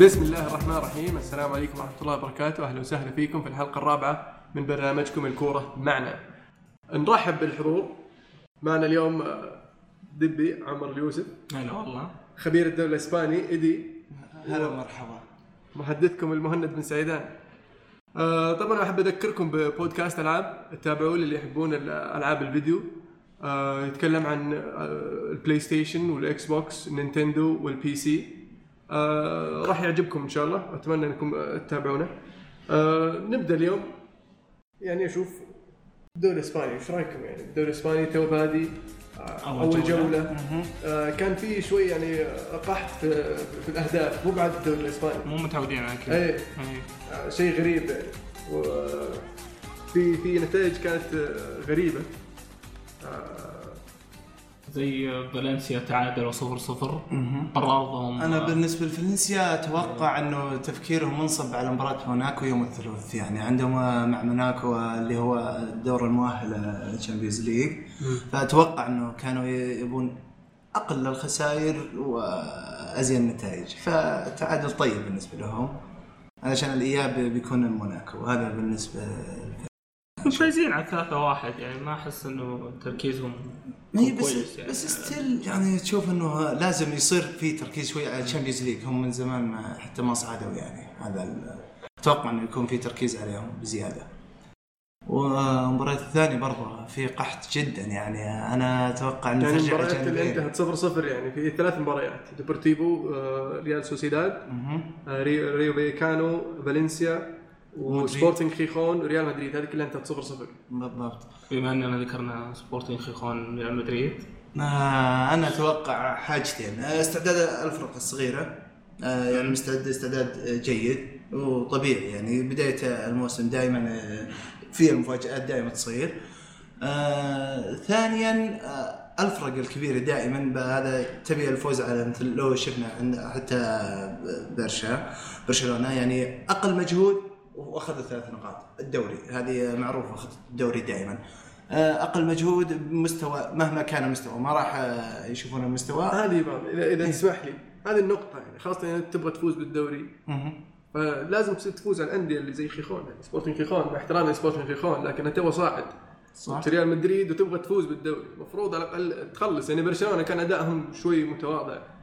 بسم الله الرحمن الرحيم. السلام عليكم ورحمة الله وبركاته. أهلا وسهلا فيكم في الحلقة الرابعة من برنامجكم الكورة معنا. نرحب بالحضور. معنا اليوم آه، دبي عمر اليوسف. هلا والله. خبير الدوري الإسباني إيدي هلا ومرحبا. محدثكم المهند بن سعيدان. آه طبعا أحب أذكركم ببودكاست ألعاب. تابعوه اللي يحبون الالعاب الفيديو. آه يتكلم عن ال PlayStation وال Xbox Nintendo وال PC. آه راح يعجبكم إن شاء الله. أتمنى إنكم آه، تتابعونه. آه نبدأ اليوم. يعني أشوف الدوري الإسباني إيش رأيكم؟ يعني الدوري الإسباني تو بادي آه أول جولة. جولة. آه كان في شوي يعني قحط في, في الأهداف. مو بعد الدوري الإسباني. مو متعودين على كذا. إيه. إيه. آه، شيء غريب. يعني في في نتائج كانت غريبة. آه، زي فالنسيا تعادلوا صفر صفر. برضهم أنا بالنسبة لفالنسيا أتوقع إنه تفكيرهم منصب على مباراة موناكو يوم الثلاث يعني عندهم مع موناكو اللي هو الدور المؤهل لل Champions League فأتوقع إنه كانوا يبون أقل الخسائر وازين النتائج. فتعادل طيب بالنسبة لهم علشان الإياب بيكون موناكو هذا بالنسبة فايزين على ثلاثة واحد يعني ما أحس إنه تركيزهم ما هي بس كويس يعني. بس still يعني تشوف إنه لازم يصير في تركيز شوي على ال Champions League هم من زمان ما حتى ما صعدوا يعني هذا أتوقع إنه يكون في تركيز عليهم بزيادة والمباراة الثانية برضه في قحط جدا يعني أنا أتوقع إنه يعني ترجع المباريات اللي. انتهت 0 0 يعني في ثلاث مباريات ديبورتيفو آه، ريال سوسيداد. آه، رايو رايو فاليكانو فالنسيا وسبورتنج خيخون وريال مدريد هذه كلها انتهت 0 0 بالضبط. بما أننا ذكرنا سبورتنج خيخون ريال مدريد. آه أنا أتوقع حاجتين. آه، استعداد الفرق الصغيرة. آه يعني مستعد استعداد جيد وطبيعي. يعني بداية الموسم دائما في المفاجات دائما تصير. آه ثانيا آه الفرق الكبيرة دائما هذا تبي الفوز على مثل لو شفنا عند حتى برشا برشلونة. يعني أقل مجهود وأخذ الثلاث نقاط. الدوري هذه معروفة أخذ الدوري دائما. آه، أقل مجهود بمستوى مهما كان المستوى ما راح آه، يشوفون المستوى. هذه إذا إذا تسمح لي هذه النقطة يعني خاصة إذا تبغى تفوز بالدوري. فلازم تصير تفوز على الأندية اللي زي خيخون يعني سبورتنج خيخون مع احترامي لسبورتنج خيخون لكن أنت تو صاعد صح. ريال مدريد وتبغى تفوز بالدوري المفروض على الأقل تخلص. يعني برشلونة كان أدائهم شوي متواضع. آه،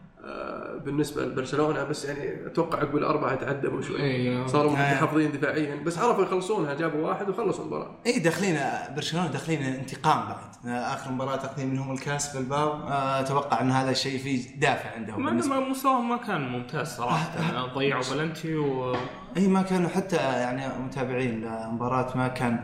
بالنسبة لبرشلونة بس يعني أتوقع عقب الاربعه تعدموا شوي. إيه. صاروا آه. محافظين دفاعيا بس عرفوا يخلصونها جابوا واحد وخلصوا المباراة. اي داخلين آه، برشلونة داخلين انتقام بعد. آه، آخر مباراة تاخذين منهم الكاس في الباب آه، أتوقع إن هذا الشيء فيه دافع عندهم ما- مستواهم ما كان ممتاز صراحة. ضيعوا بلنتي و اي ما كانوا حتى يعني متابعين لمباراة ما كان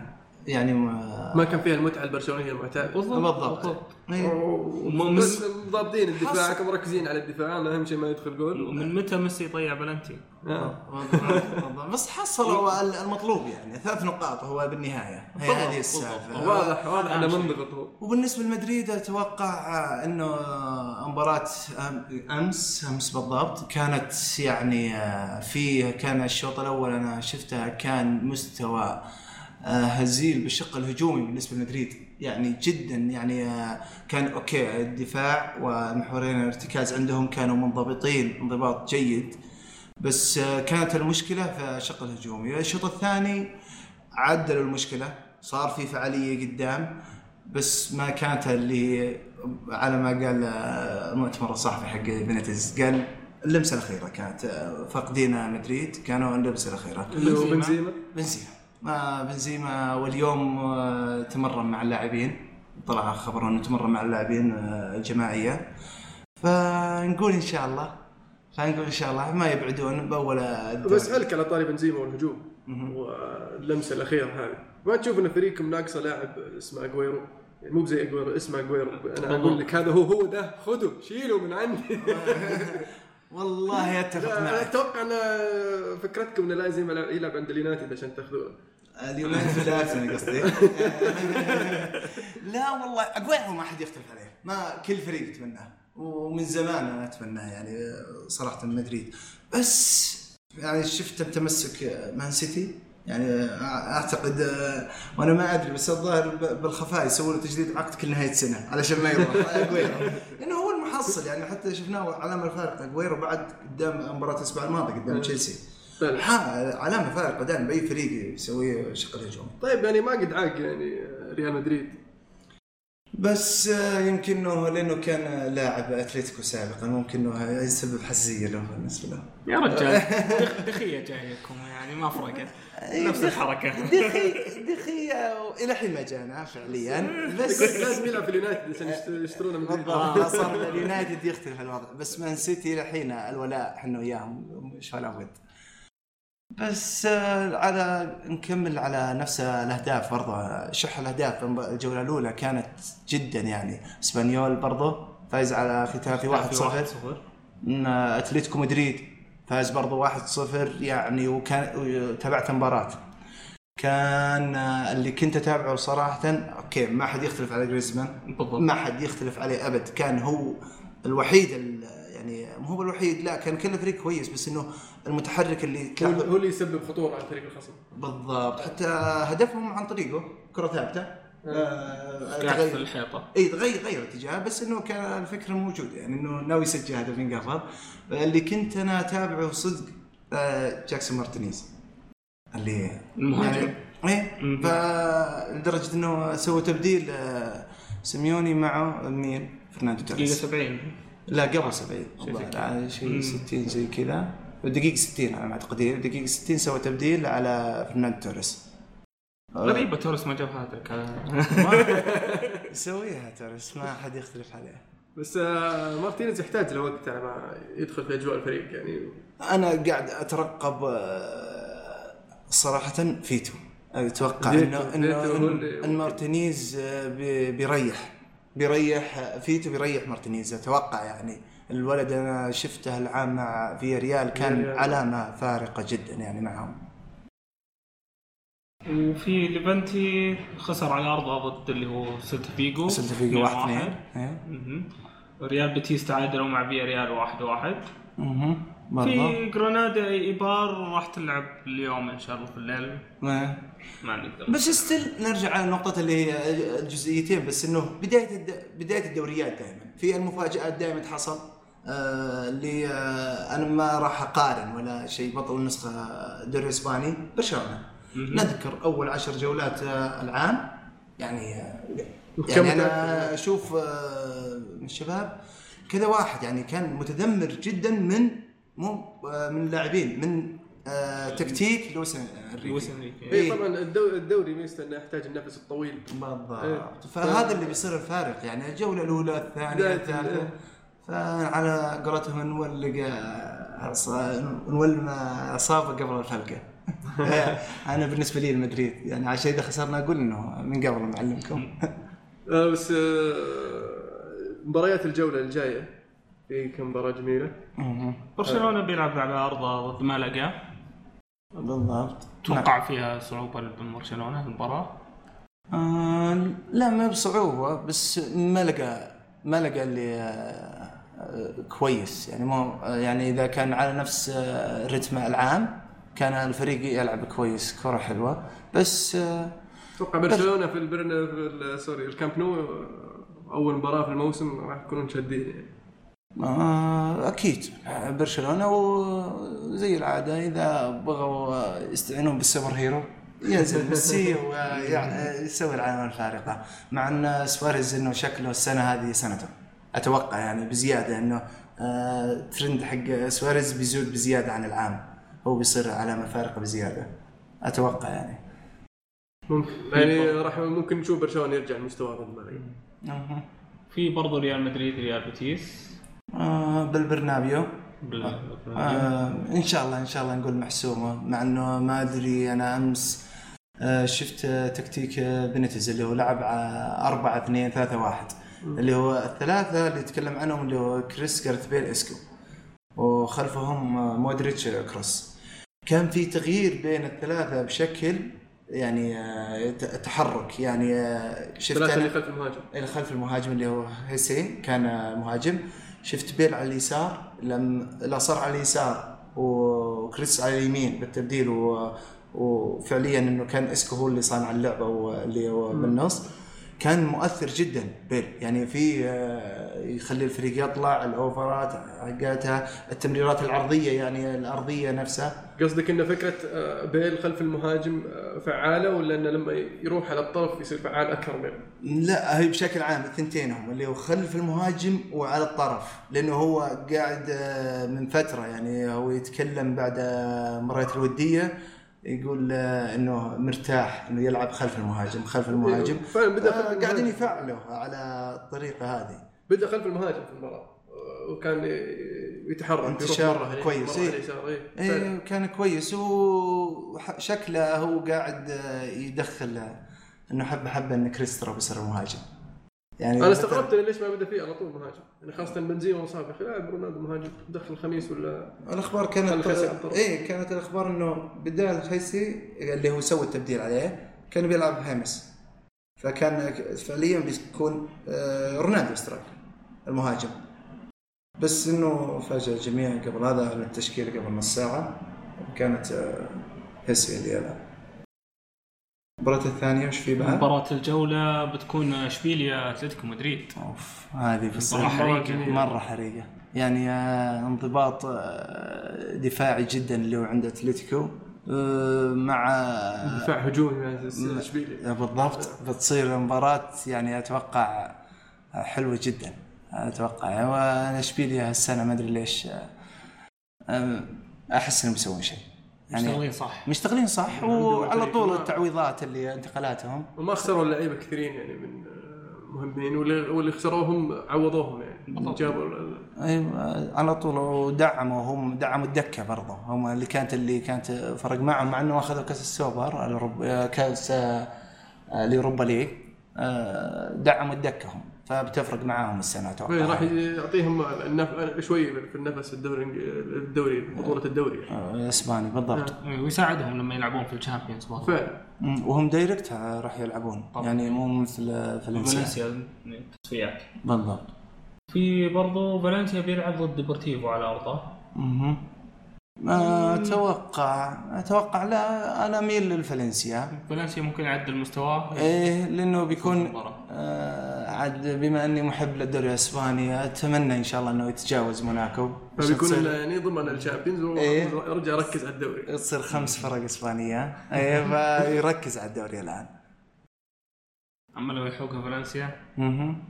يعني ما ما كان فيها المتعة البرشلونية المعتاده بالضبط إي. وم- بس مس- ضابطين الدفاع حصل. مركزين على الدفاع أهم شيء ما يدخل جول ومن متى ميسي يضيع بلنتي؟ آه. بالضبط. بس حصلوا المطلوب يعني ثلاث نقاط هو بالنهاية هي بالضبط، هذه السالفة واضح واضح إنه. منضغط هو وبالنسبة لمدريد أتوقع إنه مباراة أمس أمس بالضبط كانت يعني في كان الشوط الأول أنا شفتها كان مستوى آه، هزيل بالشق الهجومي بالنسبة لمدريد. يعني جدا يعني آه، كان okay الدفاع والمحورين الارتكاز عندهم كانوا منضبطين انضباط جيد. بس آه، كانت المشكلة في الشق الهجومي. الشوط الثاني عدلوا المشكلة صار في فعالية قدام بس ما كانت اللي على ما قال آه، المؤتمر الصحفي حق بنتز قال اللمسة الأخيرة كانت آه، فاقدين مدريد كانوا اللمسة الأخيرة. اللي هو بنزيما. بنزيما. بنزيما آه بنزيما واليوم آه تمرن مع اللاعبين. طلع خبر إنه تمرن مع اللاعبين آه الجماعية. فنقول إن شاء الله فنقول إن شاء الله ما يبعدون بأول. بسألك على طاري بنزيما والهجوم. واللمسة الأخيرة هذه. ما تشوف إن فريقكم ناقصه لاعب اسمه اجويرو يعني مو زي اجويرو اسمه اجويرو أنا أقول لك هذا هو هو ده. خذه شيله من عندي. والله أتفق أنا معك. أتوقع إن فكرتكم انه لازم يلعب عند اليونايتد عشان تاخذوه اليونايتد الارسنال قصدي. لا والله اجويرو ما حد يختلف عليه. ما كل فريق يتمناه ومن زمان أنا أتمناه يعني صراحة مدريد بس يعني شفت التمسك مان سيتي. يعني أعتقد وأنا ما أدري بس الظاهر بالخفاء يسوون له تجديد عقد كل نهاية سنة علشان ما يروح. اجويرو لأنه هو محصل يعني حتى شفناه علامه فارقه اجويرو بعد قدام مباراة الأسبوع الماضي قدام تشيلسي. فعلا. ها علامه فارقه دائما بأي فريق يسوي شق الهجوم. طيب يعني ما قد عاق يعني ريال مدريد. بس آه، يمكن إنه لأنه كان لاعب أتلتيكو سابقا ممكن إنه يسبب حساسيه له بالنسبة له يا رجال دخ- دخية جايكم يعني ما فرقت. نفس الحركة. دخي دخي إلى حين ما جانا فعليا. بس لازم يلعب في اليونايتد عشان يشت- يشترونه من بالضبط. صار اليونايتد يختلف الوضع. بس مان سيتي إلى حين الولاء إحنا وياهم مش ولا بد بس آه، على نكمل على نفس الأهداف برضه. شح الأهداف الجولة الأولى كانت جدا يعني. إسبانيول برضه فايز على خيتافي 1-0 من أتلتيكو مدريد فاز برضو 1-0 يعني وكان تابعت المباراة. كان آه، اللي كنت أتابعه صراحة okay ما حد يختلف على جريزمان. بالضبط. ما حد يختلف عليه أبد. كان هو الوحيد ال- يعني مو هو الوحيد لا كان كل الفريق كويس بس إنه المتحرك اللي هو اللي يسبب خطورة على فريق الخصم. بالضبط. حتى هدفهم عن طريقه كرة ثابتة. آه، قاعد تغير- في الحيطة. إي تغير غير اتجاهه بس إنه كان الفكرة موجوده يعني إنه ناوي يسجل هدف ينقفض اللي كنت أنا أتابعه صدق آه، جاكسون مارتينيز. اللي المهاجم. يعني إيه. فلدرجه إنه سووا تبديل آه، سيميوني معه مين؟ فرناندو توريس. 70 لا قبل 70 شيء زي والله، لا، شيء مم. 60 زي كذا. دقيقة 60 على ما أعتقد. دقيقة 60 سوى تبديل على فرناندو توريس. غريبه توريس ما جاب هاتريك. يسويها توريس ما حد يختلف عليه. بس آه، مارتينيز يحتاج له وقت على ما يدخل في أجواء الفريق يعني. أنا قاعد أترقب آه، صراحة فيتو. أتوقع انه إنه ان مارتينيز آه، بي- بيريح. بيريح فيتو بيريح مارتينيز. أتوقع يعني الولد أنا شفته العام مع في ريال كان. علامة فارقة جدا يعني معهم. وفي ليفنتي خسر على ارضه ضد اللي هو سيلتا فيجو سيلتا فيجو 1 2 مهم. ريال بيتيس تعادلوا مع فيا ريال واحد واحد. برضه في جرانادا إيبار راح تلعب اليوم إن شاء الله في الليل. ما- ما نقدر. بس ستيل نرجع على النقطة اللي هي الجزئيتين بس إنه بداية الد... بداية الدوريات دائما. في المفاجآت دائما تحصل آه اللي آه أنا ما راح أقارن ولا شيء بطل النسخة الدوري الإسباني برشلونة. نذكر أول عشر جولات آه العام. يعني آه يعني أنا أشوف آه من الشباب كذا واحد يعني كان متذمر جدا من مو آه من اللاعبين من آه تكتيك لويس إنريكي. لويس إنريكي. إيه. إيه طبعا الدو- الدوري ميزته انه يحتاج النفس الطويل. بالضبط. فهذا اللي بيصير الفارق يعني الجولة الأولى الثانية الثالثة. ال- فعلى قولتهم نولق آه، نولم عصابة قبل الفلقه أنا بالنسبة لي المدريد يعني عشان إذا خسرنا أقول إنه من قبل معلمكم. آه بس مباريات الجولة الجاية. في كم مباراة جميلة؟ برشلونة بيلعب على أرضه ضد مالاقا بالضبط. توقع فيها صعوبة لبرشلونه المباراة؟ آه لا ما بصعوبة بس ما لقى اللي آه آه، كويس. يعني مو آه، يعني إذا كان على نفس آه، رتم العام كان الفريق يلعب كويس كرة حلوة. بس آه أتوقع برشلونة في البرن في ال- sorry الكامب نو آه، أول مباراة في الموسم راح يكونون شادين يعني. آه أكيد. برشلونة وزي العادة إذا بغوا يستعينون بال super hero ينزل ميسي ويسوي العلامة الفارقة. مع أن سواريز أنه شكله السنة هذه سنته. أتوقع يعني بزيادة أنه آه ترند حق سواريز بيزود بزيادة عن العام. هو بيصير علامة فارقة بزيادة. أتوقع يعني. ممكن. يعني راح ممكن نشوف برشلونة يرجع لمستواه. في برضه ريال مدريد ريال بيتيس. آه بالبرنابيو بال- آه إن شاء الله إن شاء الله نقول محسومة. مع إنه ما أدري أنا أمس آه شفت آه، تكتيك آه، بنتز اللي هو لعب 4 2 3 1 اللي هو الثلاثة اللي يتكلم عنهم اللي هو كريس جاريث بيل اسكو وخلفهم آه، مودريتش آه، كروس. كان في تغيير بين الثلاثة بشكل يعني آه، تحرك. يعني آه، شفت ثلاثة أنا اللي خلف المهاجم. اللي خلف المهاجم اللي هو خيسي كان مهاجم. شفت بيل على اليسار لم لا صار على اليسار وكريس على اليمين بالتبديل و... وفعليا إنه كان إسكو هو اللي صانع اللعبة واللي بالنص. كان مؤثر جدا بيل يعني في آه، يخلي الفريق يطلع الأوفرات حقتها التمريرات العرضية يعني الأرضية نفسها قصدك ان فكرة آه، بيل خلف المهاجم آه، فعاله ولا إنه لما يروح على الطرف يصير فعال أكثر منه؟ لا هي بشكل عام الثنتينهم اللي هو خلف المهاجم وعلى الطرف لأنه هو قاعد من فترة يعني هو يتكلم بعد مباريات الودية يقول آه، إنه مرتاح إنه يلعب خلف المهاجم خلف المهاجم فعلا بدأ خلف آه، قاعدين المهاجم. يفعلوا على الطريقة هذه بدأ خلف المهاجم في المباراة آه، وكان يتحرك انتشار كويس، مرة إيه. إيه. كان كويس وشكله هو قاعد يدخل إنه حبه حبه إن كريسترو بيصير مهاجم يعني أنا استغربت ليش ما بدا فيه على طول مهاجم. يعني خاصة بنزيما مصاب يا أخي لاعب رونالدو مهاجم. دخل الخميس ولا الأخبار كانت. إيه كانت الأخبار إنه بدال خيسي اللي هو سوى التبديل عليه كان بيلعب هيمس فكان فعليا بيكون آه، رونالدو سترايك المهاجم. بس إنه فاجأ الجميع قبل هذا على التشكيلة قبل نص ساعة كانت آه، هيسي اللي يلعب. المباراة الثانية وش في بعد؟ مباراة الجولة بتكون إشبيليا أتلتيكو مدريد. أوف هذه بس مباراة حريقة. جميلة. مرة حريقة. يعني آه، انضباط آه، دفاعي جدا اللي هو عند أتلتيكو آه، مع دفاع هجومي يعني إشبيليا. بالضبط. بتصير مباراة يعني أتوقع حلوة جدا. أتوقع. وأنا إشبيليا هالسنة ما أدري ليش أحس إنهم بيسوون شيء. يعني مشتغلين صح. مشتغلين صح وعلى طول التعويضات اللي انتقالاتهم وما خسروا اللعيبه كثيرين يعني من آه، مهمين واللي خسروهم عوضوهم يعني. جابوا أيوه على طول ودعموا هم دعموا الدكة برضه هم اللي كانت اللي كانت فرق معهم مع انه أخذوا كأس السوبر الأوروب- كأس آه، اليوروبا ليج. آه، دعموا الدكة هم. فبتفرق معاهم السنة أتوقع. إيه، راح يعطيهم النف... شوي في النفس الدوري الدوري بطولة الدوري. آه، الاسباني بالضبط. إيه، ويساعدهم لما يلعبون في الشامبيونز برضه. فعلا. وهم direct راح يلعبون. طبعا. يعني مو مثل آه، فالنسيا. فالنسيا تصفيات. بالضبط. في برضو فالنسيا بيلعب ضد ديبورتيفو على أرضه. ما أتوقع أتوقع لا أنا أميل للفالنسيا. فالنسيا ممكن يعدل مستواه إيه لأنه بيكون. آه عاد بما أني محب للدوري الأسباني أتمنى إن شاء الله إنه يتجاوز موناكو. فبيكون يعني ضمن الشامبيونز إيه. ويرجع يركز على الدوري. تصير خمس فرق إسبانية. إيه فيركز على الدوري الآن. أما لو يحوقها فالنسيا.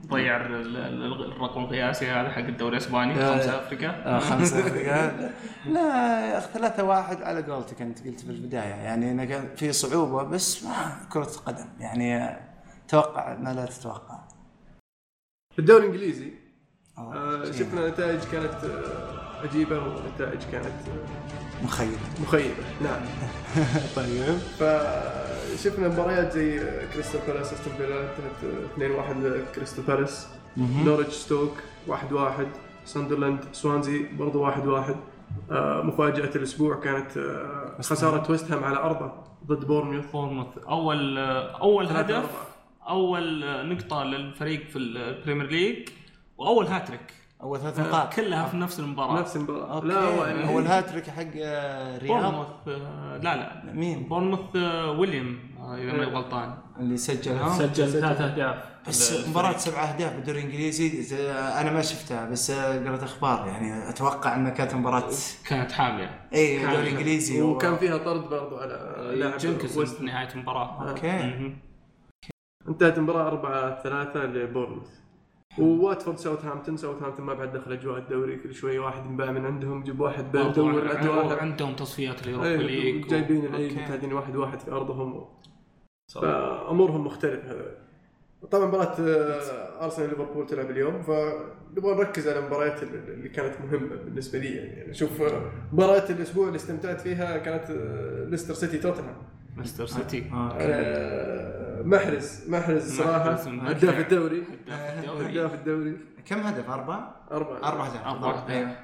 ضيع ال- ال- الرقم القياسي هذا حق الدوري الإسباني خمسة أفرقة. آه خمسة فرق. لا يا أخي ثلاثة واحد على قولتك أنت قلت في البداية يعني كان في صعوبة بس ما كرة قدم يعني توقع ما لا تتوقع. في الدوري الإنجليزي أوه، آه، شيء شفنا نتائج كانت آه، عجيبة ونتائج كانت آه، مخيب مخيبة. نعم. طيب. فشفنا مباريات زي آه، كريستال بالاس أستون فيلا انتهت 2-1 كريستال بالاس. نورتش ستوك 1-1 ساندرلاند سوانزي برضو 1-1 آه، مفاجأة الأسبوع كانت آه، خسارة ويست هام على أرضه ضد بورنموث. بورنموث. أول أول ثلاثة هدف. أول نقطة للفريق في البريمير ليج وأول هاتريك. أول ثلاث نقاط. كلها في نفس المباراة. نفس المباراة. okay. لا هو يعني هو الهاتريك حق آه، رياض. بورنموث آه، لا لا. مين؟ بورنموث آه، ويليام آه، إذا ماني غلطان. اللي سجلها. سجل ثلاث أهداف. بس مباراة سبعة أهداف بالدوري الإنجليزي آه، أنا ما شفتها بس آه، قرأت أخبار يعني أتوقع انها كانت مباراة كانت حامية. اي الدوري الانجليزي و- وكان فيها طرد برضو على لاعب جنكنسون نهاية المباراة. okay. انتهت المباراة 4 3 لبورنموث. وواتفورد ساوثهامبتون ساوثهامبتون ما بعد دخل أجواء الدوري كل شوي واحد ينباع من عندهم جيب واحد بدور عندهم تصفيات اليوروبا إيه ليج جايبين العيد okay. متعادلين واحد واحد في أرضهم. صح. فأمورهم مختلفة. هذول طبعا مباراة آه، أرسنال ليفربول تلعب اليوم فنبغى نركز على المباريات اللي اللي كانت مهمة بالنسبة لي. يعني شوف آه، مباراة الأسبوع اللي استمتعت فيها كانت آه، ليستر سيتي توتنهام. ليستر سيتي. آه، محرز محرز صراحة. هداف الدوري. هداف الدوري. كم هدف؟ أربعة؟ أربعة. أربعة أهداف أربعة. بالضبط. أهداف. أيوه.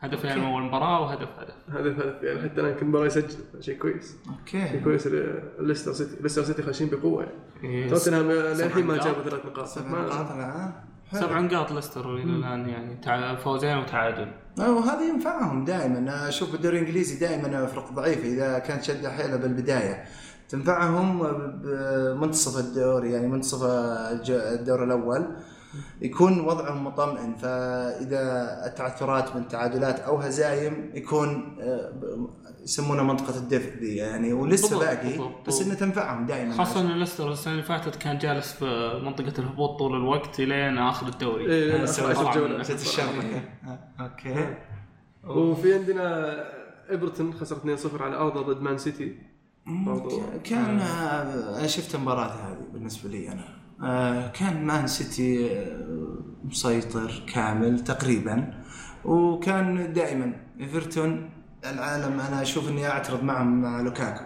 هدفين من أول مباراة وهدف هدف. هدف هدف يعني حتى الآن كل مباراه يسجل. شيء كويس. شيء okay كويس ليستر سيتي. ليستر سيتي خاشين بقوة يعني. إيه، توتنهام للحين ما. جابوا ثلاث نقاط. سبع ما- نقاط حلو. سبع نقاط ليستر إلى الآن يعني. تع- فوزين وتعادل. وهذا ينفعهم دائما. أشوف الدوري الإنجليزي دائما فرق ضعيفه إذا كانت شده حيلها بالبداية. تنفعهم بمنتصف الدوري يعني منتصف الدور الأول. يكون وضعهم مطمئن فإذا التعثرات من تعادلات أو هزايم يكون آه، يسمونها منطقة الدفء ذي يعني ولسه باقي. بس إنه تنفعهم دائما. خاصة إن ليستر السنة اللي فاتت كان جالس في منطقة الهبوط طول الوقت لين آخر الدوري. إيه، الشهر آه، أوكي. وفي عندنا إيفرتون خسر 2-0 على أرضه ضد مان سيتي. كان آه، أنا شفت المباراة هذه بالنسبة لي أنا. آه، كان مان سيتي آه، مسيطر كامل تقريبا وكان دائما إيفرتون العالم أنا أشوف إني أعترض معهم مع لوكاكو.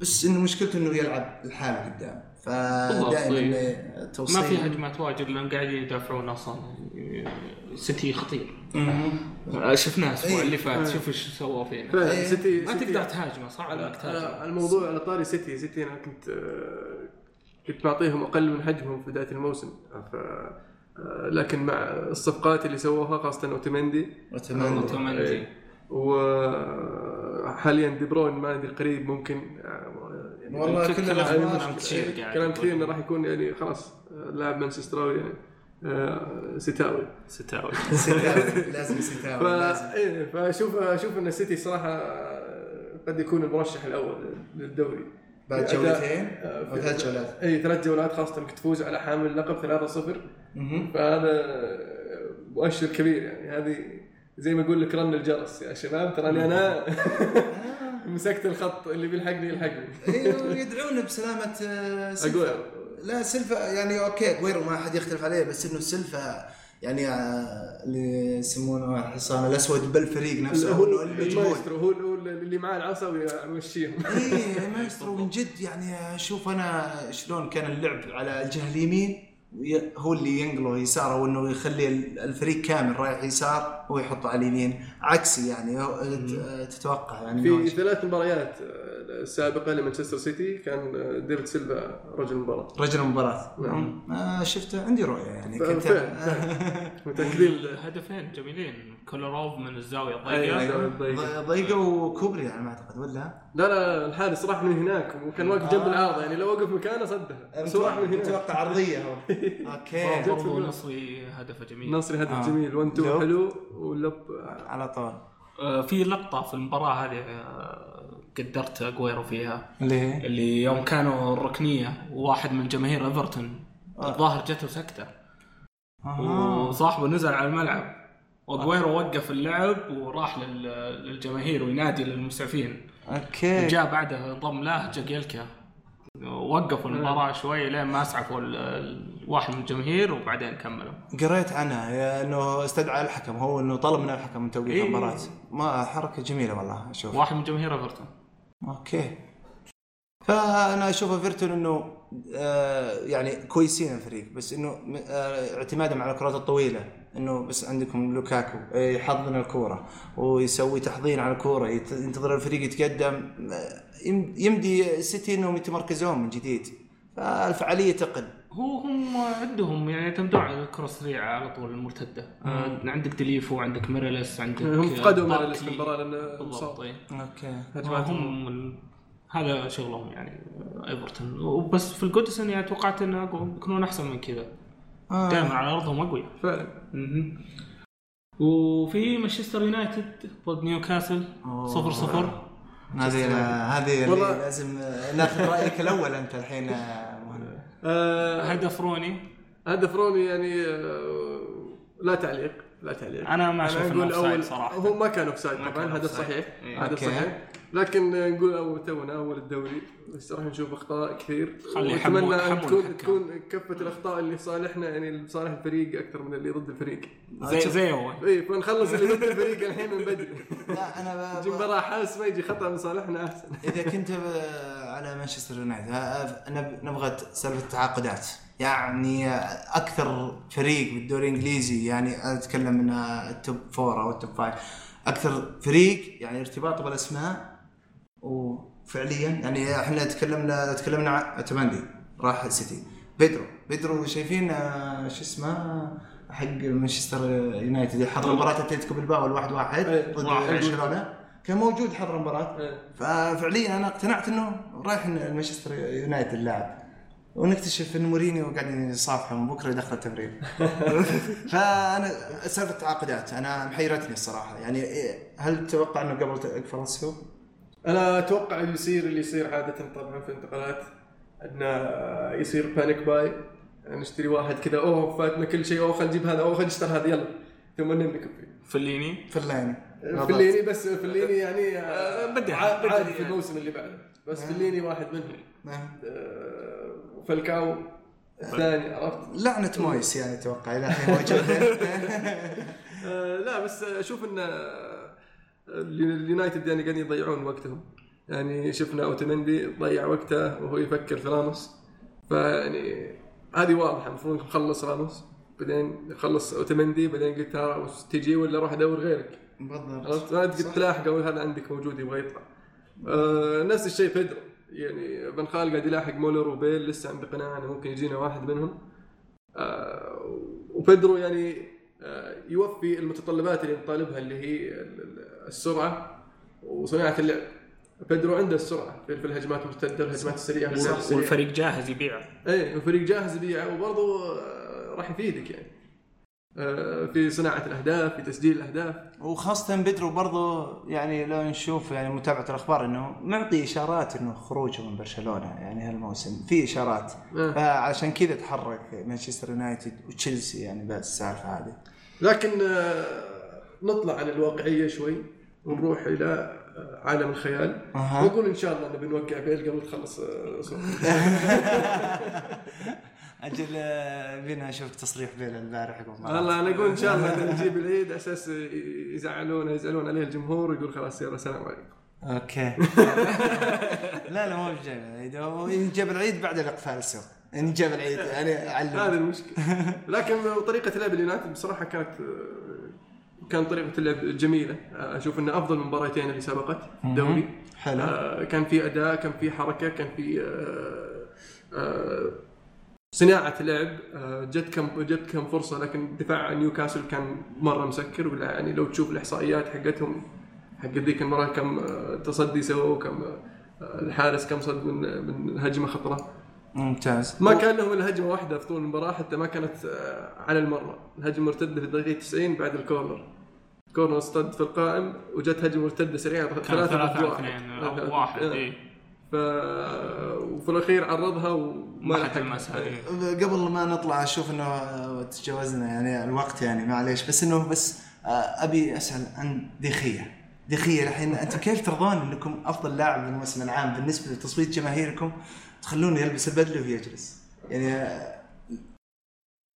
بس انه مشكلته إنه يلعب لحاله قدام. فدائما توصيل ما في هجمات واجد لأن قاعدين يدافعون أصلا. سيتي خطير. آه، شفناه الأسبوع إيه. اللي فات شوف إيش سووا فينا فعلا إيه. سيتي ما تقدر تهاجمه صعب على انك تهاجم على الموضوع على طاري سيتي سيتي أنا كنت آه، كنت معطيهم أقل من حجمهم في بداية الموسم ف آه، لكن مع الصفقات اللي سووها خاصة اوتومندي أتمنى. أوتومندي. إيه. وحاليا دي بروين ما أدري قريب ممكن آه، يعني والله كلام- كلام كثير كلام. كثير إنه راح يكون يعني خلاص آه، لاعب مانشستراوي يعني آه، سيتاوي. سيتاوي. سيتاوي. لازم. سيتاوي لازم. إيه فاشوف أشوف إن السيتي صراحة آه، قد يكون المرشح الأول للدوري. بعد جولتين؟ آه، أو ثلاث جولات. اي ثلاث جولات خاصة إنك تفوز على حامل اللقب 3-0 مهم. فهذا مؤشر كبير يعني. هذه زي ما يقول لك رن الجرس. يا شباب تراني أنا مسكت الخط اللي بيلحقني يلحقني. أيوه يدعون بسلامة آه، سيلفا أقول لا سيلفا يعني okay أجويرو ما حد يختلف عليه بس إنه سيلفا يعني آه، اللي يسمونه الحصان الأسود بالفريق نفسه هو المايسترو هو هو اللي معاه العصا ويمشيهم إيه مايسترو من جد يعني أشوف أنا شلون كان اللعب على الجهة اليمين هو اللي ينقله يساره وإنه يخلي الفريق كامل رايح يسار هو يحطه على اليمين عكسي يعني تتوقع يعني في ثلاث مباريات آه، سابقه لمانشستر سيتي كان آه، ديفيد سيلفا رجل المباراة. رجل المباراة. نعم. آه شفته عندي رؤية يعني. كنت. متأكدين. هدفين جميلين. كولاروف من الزاوية. الضيقة. ضيقة. ض- ضيقة وكوبري على ما أعتقد ولا؟ لا لا الحارس راح من هناك وكان واقف جنب العارضه يعني لو وقف مكانه صدها. بس راح من هناك. متوقع عرضية هو. okay. برضو نصري هدفه جميل. نصري هدف آه. جميل. 1 2 lob. حلو. و lob. على طول. آه، في لقطة في المباراة هذه آه، قدرت أجويرو فيها. اللي هي اللي يوم كانوا الركنية وواحد من جماهير إيفرتون الظاهر جته سكتة. آه. وصاحبه نزل على الملعب. واجويرو وقف اللعب وراح لل- للجماهير وينادي للمسعفين okay. وجاء بعدها انضم له جاكيلكا وقفوا المباراة شوي لين ما أسعفوا واحد من الجماهير وبعدين كملوا. قريت عنها إنه استدعى الحكم هو إنه طلب من الحكم من توقيف إيه. المباراة. ما حركة جميلة والله أشوف. واحد من جماهير إيفرتون. okay. فأنا أشوف ايفرتون إنه آه يعني كويسين الفريق بس إنه آه اعتمادهم على الكرات الطويلة إنه بس عندكم لوكاكو آه، يحضن الكورة ويسوي تحضين على الكورة ينتظر الفريق يتقدم يم- يمدي السيتي إنهم يتمركزون من جديد. فالفعالية تقل. هو هم عندهم يعني يعتمدون على الكره السريعه على طول المرتدة. آه. عندك دليفو عندك ميريلس عندك هم فقدوا باركلي. ميريلس في المباراه لأنه بالضبط إيه. okay. هم من- هذا شغلهم يعني ايفرتون وبس في القدس اني توقعت انه أقوى- بيكونون أحسن من كذا. آه. دائما على أرضهم أقوياء. فعلا. وفي مانشستر يونايتد ضد نيوكاسل أوه. صفر صفر. هذه هذه لازم آه، ناخذ رأيك الأول أنت الحين آه، هدف روني هدف روني يعني آه لا تعليق لا تعليق أنا ما نقول أوفسايد أول صراحة. هو ما كان أوفسايد طبعا هدف أوفسايد. صحيح إيه. هدف. صحيح لكن نقول اول تونا أول الدوري. بس راح نشوف أخطاء كثير. خلي أن يحمون تكون. تكون كفه الأخطاء اللي في صالحنا يعني لصالح الفريق أكثر من اللي ضد الفريق. زي زي اول إي فنخلص اللي ضد الفريق الحين من بدري. لا أنا ب- نجي مباراه حاسمه يجي خطأ من صالحنا أحسن. إذا كنت على مانشستر يونايتد نبغى سالفه التعاقدات. يعني أكثر فريق بالدوري الإنجليزي يعني أتكلم من ال top four أو ال top five. أكثر فريق يعني ارتباطه بالأسماء وفعليا يعني إحنا تكلمنا تكلمنا عن راح السيتي. بيدرو بيدرو شايفين آه، شو اسمه حق مانشستر يونايتد حضر مباراة أتلتيكو بالباو الواحد واحد إيه، ضد واحد. برشلونة. كان موجود حضر المباراة. إيه. ففعليا أنا اقتنعت إنه رايح مانشستر يونايتد اللاعب. ونكتشف إن مورينيو قاعدين يصافحوا بكرة يدخل التمرين. فأنا سالفه التعاقدات. أنا محيرتني الصراحة. يعني إيه، هل تتوقع إنه قبل السوق؟ أنا أتوقع اللي يصير اللي يصير عادة طبعا في الانتقالات إنه يصير panic buy نشتري واحد كذا أوه فاتنا كل شيء أوه خلينا نجيب هذا أوه خلينا نشتري هذا يلا. ثم نملك فيه فليني؟ فلاني فليني بس فليني يعني آه، بدي- ع- بدي- عادي في الموسم اللي بعده. بس فليني واحد منهم. نعم. آه، وفالكاو الثاني عرفت؟ لعنة مويس يعني أتوقع إلى الحين موجود آه، لا بس أشوف ان آه، اليونايتد يعني قاعدين يضيعون وقتهم. يعني شفنا اوتمندي ضيع وقته وهو يفكر في راموس. فيعني هذه واضحة المفروض يخلص راموس بعدين يخلص اوتمندي بعدين قلت راموس تجي ولا أروح أدور غيرك؟ بالضبط عرفت ما تقدر تلاحقه هذا عندك موجود يبغى يطلع. آه نفس الشيء بيدرو. يعني بن خال قاعد يلاحق مولر وبيل لسه عنده قناعة إنه ممكن يجينا واحد منهم. آه وبيدرو يعني آه يوفي المتطلبات اللي نطالبها اللي هي السرعة وصناعة اللعب. بيدرو عنده السرعة في في الهجمات المرتدة الهجمات السريعة. والفريق جاهز يبيع إيه الفريق جاهز يبيعه وبرضه آه، راح يفيدك يعني. آه في صناعة الأهداف في تسجيل الأهداف. وخاصة بدرو برضو يعني لو نشوف يعني متابعة الأخبار إنه معطي إشارات إنه خروجه من برشلونة يعني هالموسم. في إشارات. آه. فعشان كذا تحرك مانشستر يونايتد وتشيلسي يعني بعد السالفة هذه. لكن آه، نطلع عن الواقعية شوي ونروح إلى آه، عالم الخيال. أها. ونقول إن شاء الله نبي نوقع بيل قبل تخلص آه،. أجل آه، بينا أشوف تصريح بيل البارح والله أنا أقول إن شاء الله نجيب العيد أساس يزعلون يزعلون عليه الجمهور ويقول خلاص يلا سلام عليكم. أوكي. لا لا ما بجيب العيد. هو ينجب العيد بعد الإقفال السوق. ينجب العيد يعني هذه علم المشكلة. لكن طريقة لعب اليونايتد بصراحة كانت كان طريقة اللعب جميلة. آه، أشوف إنه أفضل من المباراتين اللي سبقت الدوري حلو. آه، كان في أداء كان في حركة كان في آه، آه، صناعة لعب. جت كم جت كم فرصة لكن دفاع نيوكاسل كان مرة مسكر ولا يعني لو تشوف الإحصائيات حقتهم حق ذيك المباراة كم تصدي سووا كم الحارس كم صد من من هجمة خطرة. ممتاز. ما كان لهم إلا هجمة واحدة في طول المباراة حتى ما كانت على المره الهجمة مرتدة في الدقيقة 90 بعد الكورنر. كورنر اصطد في القائم وجت هجمة مرتدة سريعة ثلاثة واحد اثنين ثلاثة أو واحد اي ف وفي الأخير عرضها وما ما لحق. لمسها إيه. قبل ما نطلع أشوف إنه تجاوزنا يعني الوقت يعني معليش. بس إنه بس آه، أبي أسأل عن دخيه دخيه الحين أنتم كيف ترضون إنكم أفضل لاعب بالموسم العام بالنسبة لتصويت جماهيركم؟ تخلونه يلبس البدلة ويجلس. يعني آه،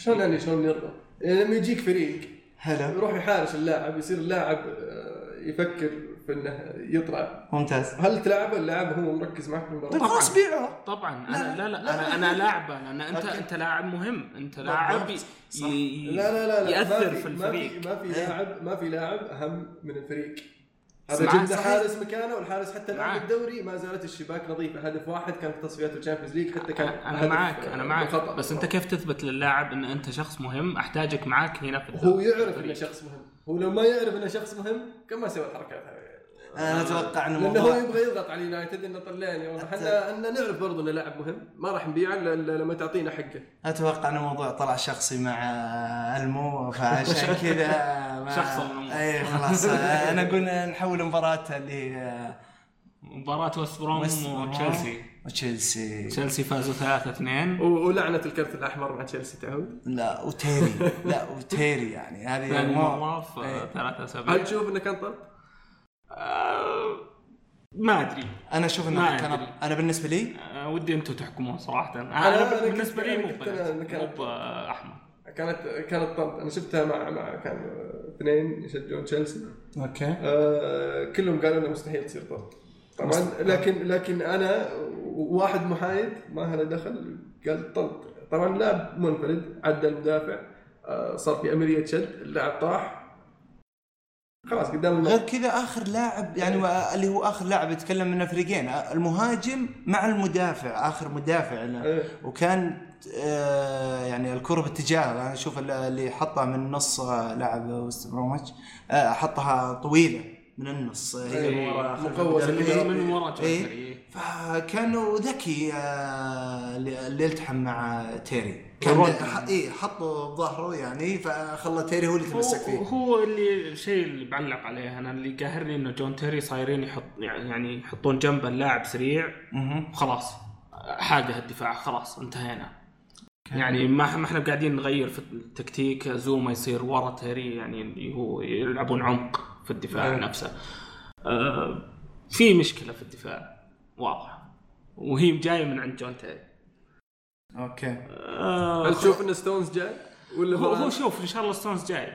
شلون يعني شلون نرضى؟ يعني لما يجيك فريق هلا. يروح يحارش اللاعب يصير اللاعب آه، يفكر في إنه يطلع. ممتاز. هل تلعبه اللاعب هو مركز معك في طيب المباراه؟ خلاص بيعه. طبعا. أنا لا لا, أنا أنا لاعب لأن انت أوكي. أنت لاعب مهم. أنت لاعب ي- لا لا لا, لا. يأثر ما في ما الفريق. في ما في لاعب ما في لاعب أهم من الفريق. هذا جبنا صحيح. حارس مكانه والحارس حتى الآن معاك. بالدوري ما زالت الشباك نظيفة هدف واحد كان في تصفيات ال Champions League حتى كان أنا معك آه، أنا معك بالخطأ. بس أنت كيف تثبت للاعب إن أنت شخص مهم أحتاجك معك هنا في هو الدوري. يعرف إنه شخص مهم هو لو ما يعرف إنه شخص مهم كان ما سوى الحركات هذه أنا أتوقع إنه لأنه هو موضوع يبغى يضغط على اليونايتد إنه طلعني والله إحنا إحنا نعرف برضه إنه لاعب مهم ما راح نبيعه الا لما تعطينا حقه. أتوقع إنه موضوع طلع شخصي مع ألمو فعشان كذا ما- شخص ألمو. اي خلاص. أنا أقول نحول مباراة اللي هي مباراة وست بروم وست بروم وتشيلسي وتشيلسي تشيلسي فازوا 3 2 و- ولعنه الكرت الأحمر مع تشيلسي تعود. لا وتيري. لا وتيري يعني. هذه ثاني مو- مرة في إيه. 3 هل 7 تشوف إنه كان طرد؟ ما أدري. أنا أشوف ما انه كان أدري. أنا بالنسبة لي آه، ودي أنتم تحكمون صراحة. أنا- أنا, أنا بالنسبة لي مو مو احمر كانت كانت طرد أنا شفتها مع مع كان اثنين يشجعون تشيلسي. أوكي. آه كلهم قالوا إنه مستحيل تصير طرد طبعا لكن لكن أنا واحد محايد ما له دخل قال طرد طبعا لاعب منفرد عدى المدافع آه صار في عمليه شد اللاعب طاح. خلاص قدام غير كذا آخر لاعب يعني و- اللي هو آخر لاعب يتكلم من فريقين المهاجم مع المدافع آخر مدافع له. إيه. وكان آه، يعني الكرة باتجاه أنا أشوف ال- اللي حطها من النص آه، لاعب وست آه، حطها طويلة من النص هي إيه، وراء. من- إيه. من ورا جون إيه. تيري. فكانوا ذكي آه، اللي اللي التحم مع تيري كان إيه حطه بظهره يعني فخلى تيري هو اللي تمسك فيه. هو اللي الشيء اللي بعلق عليه. أنا اللي قاهرني إنه جون تيري صايرين يحط يعني يحطون جنبه اللاعب سريع. مهم. وخلاص حاجة الدفاع. خلاص انتهينا. يعني ما ما إحنا قاعدين نغير في التكتيك. زوما يصير ورا تيري يعني هو يلعبون عمق في الدفاع أيوة. نفسه. آه في مشكلة في الدفاع. واضحه وهي جاية من عند جون تيري. okay. آه هل تشوف إن ستونز جاي؟ ولا هو, هو؟ شوف إن شاء الله ستونز جاي.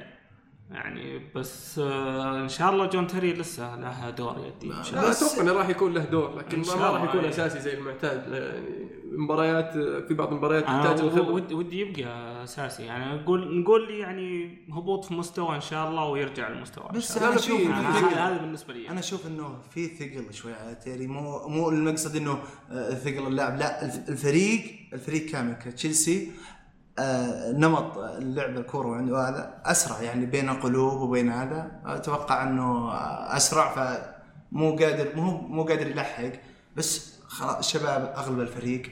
يعني بس آه إن شاء الله جون تيري لسه له دور يدي إن شاء الله. أتوقع إنه راح يكون له دور لكن ما راح يكون إيه. أساسي زي المعتاد يعني مباريات في بعض المباريات تحتاج الخبرة. ودي ودي يبقى أساسي يعني نقول نقول لي يعني هبوط في مستوى إن شاء الله ويرجع للمستوى إن بس أنا أشوف هذا بالنسبة لي. أنا أشوف إنه في ثقل شوي على تيري مو مو المقصد إنه آه، ثقل اللاعب لا الف- الفريق الفريق كامل كتشيلسي آه، نمط اللعب الكورة عنده هذا أسرع يعني بين القلوب وبين هذا. أتوقع إنه أسرع فمو قادر مو مو قادر يلحق بس خلاص شباب أغلب الفريق.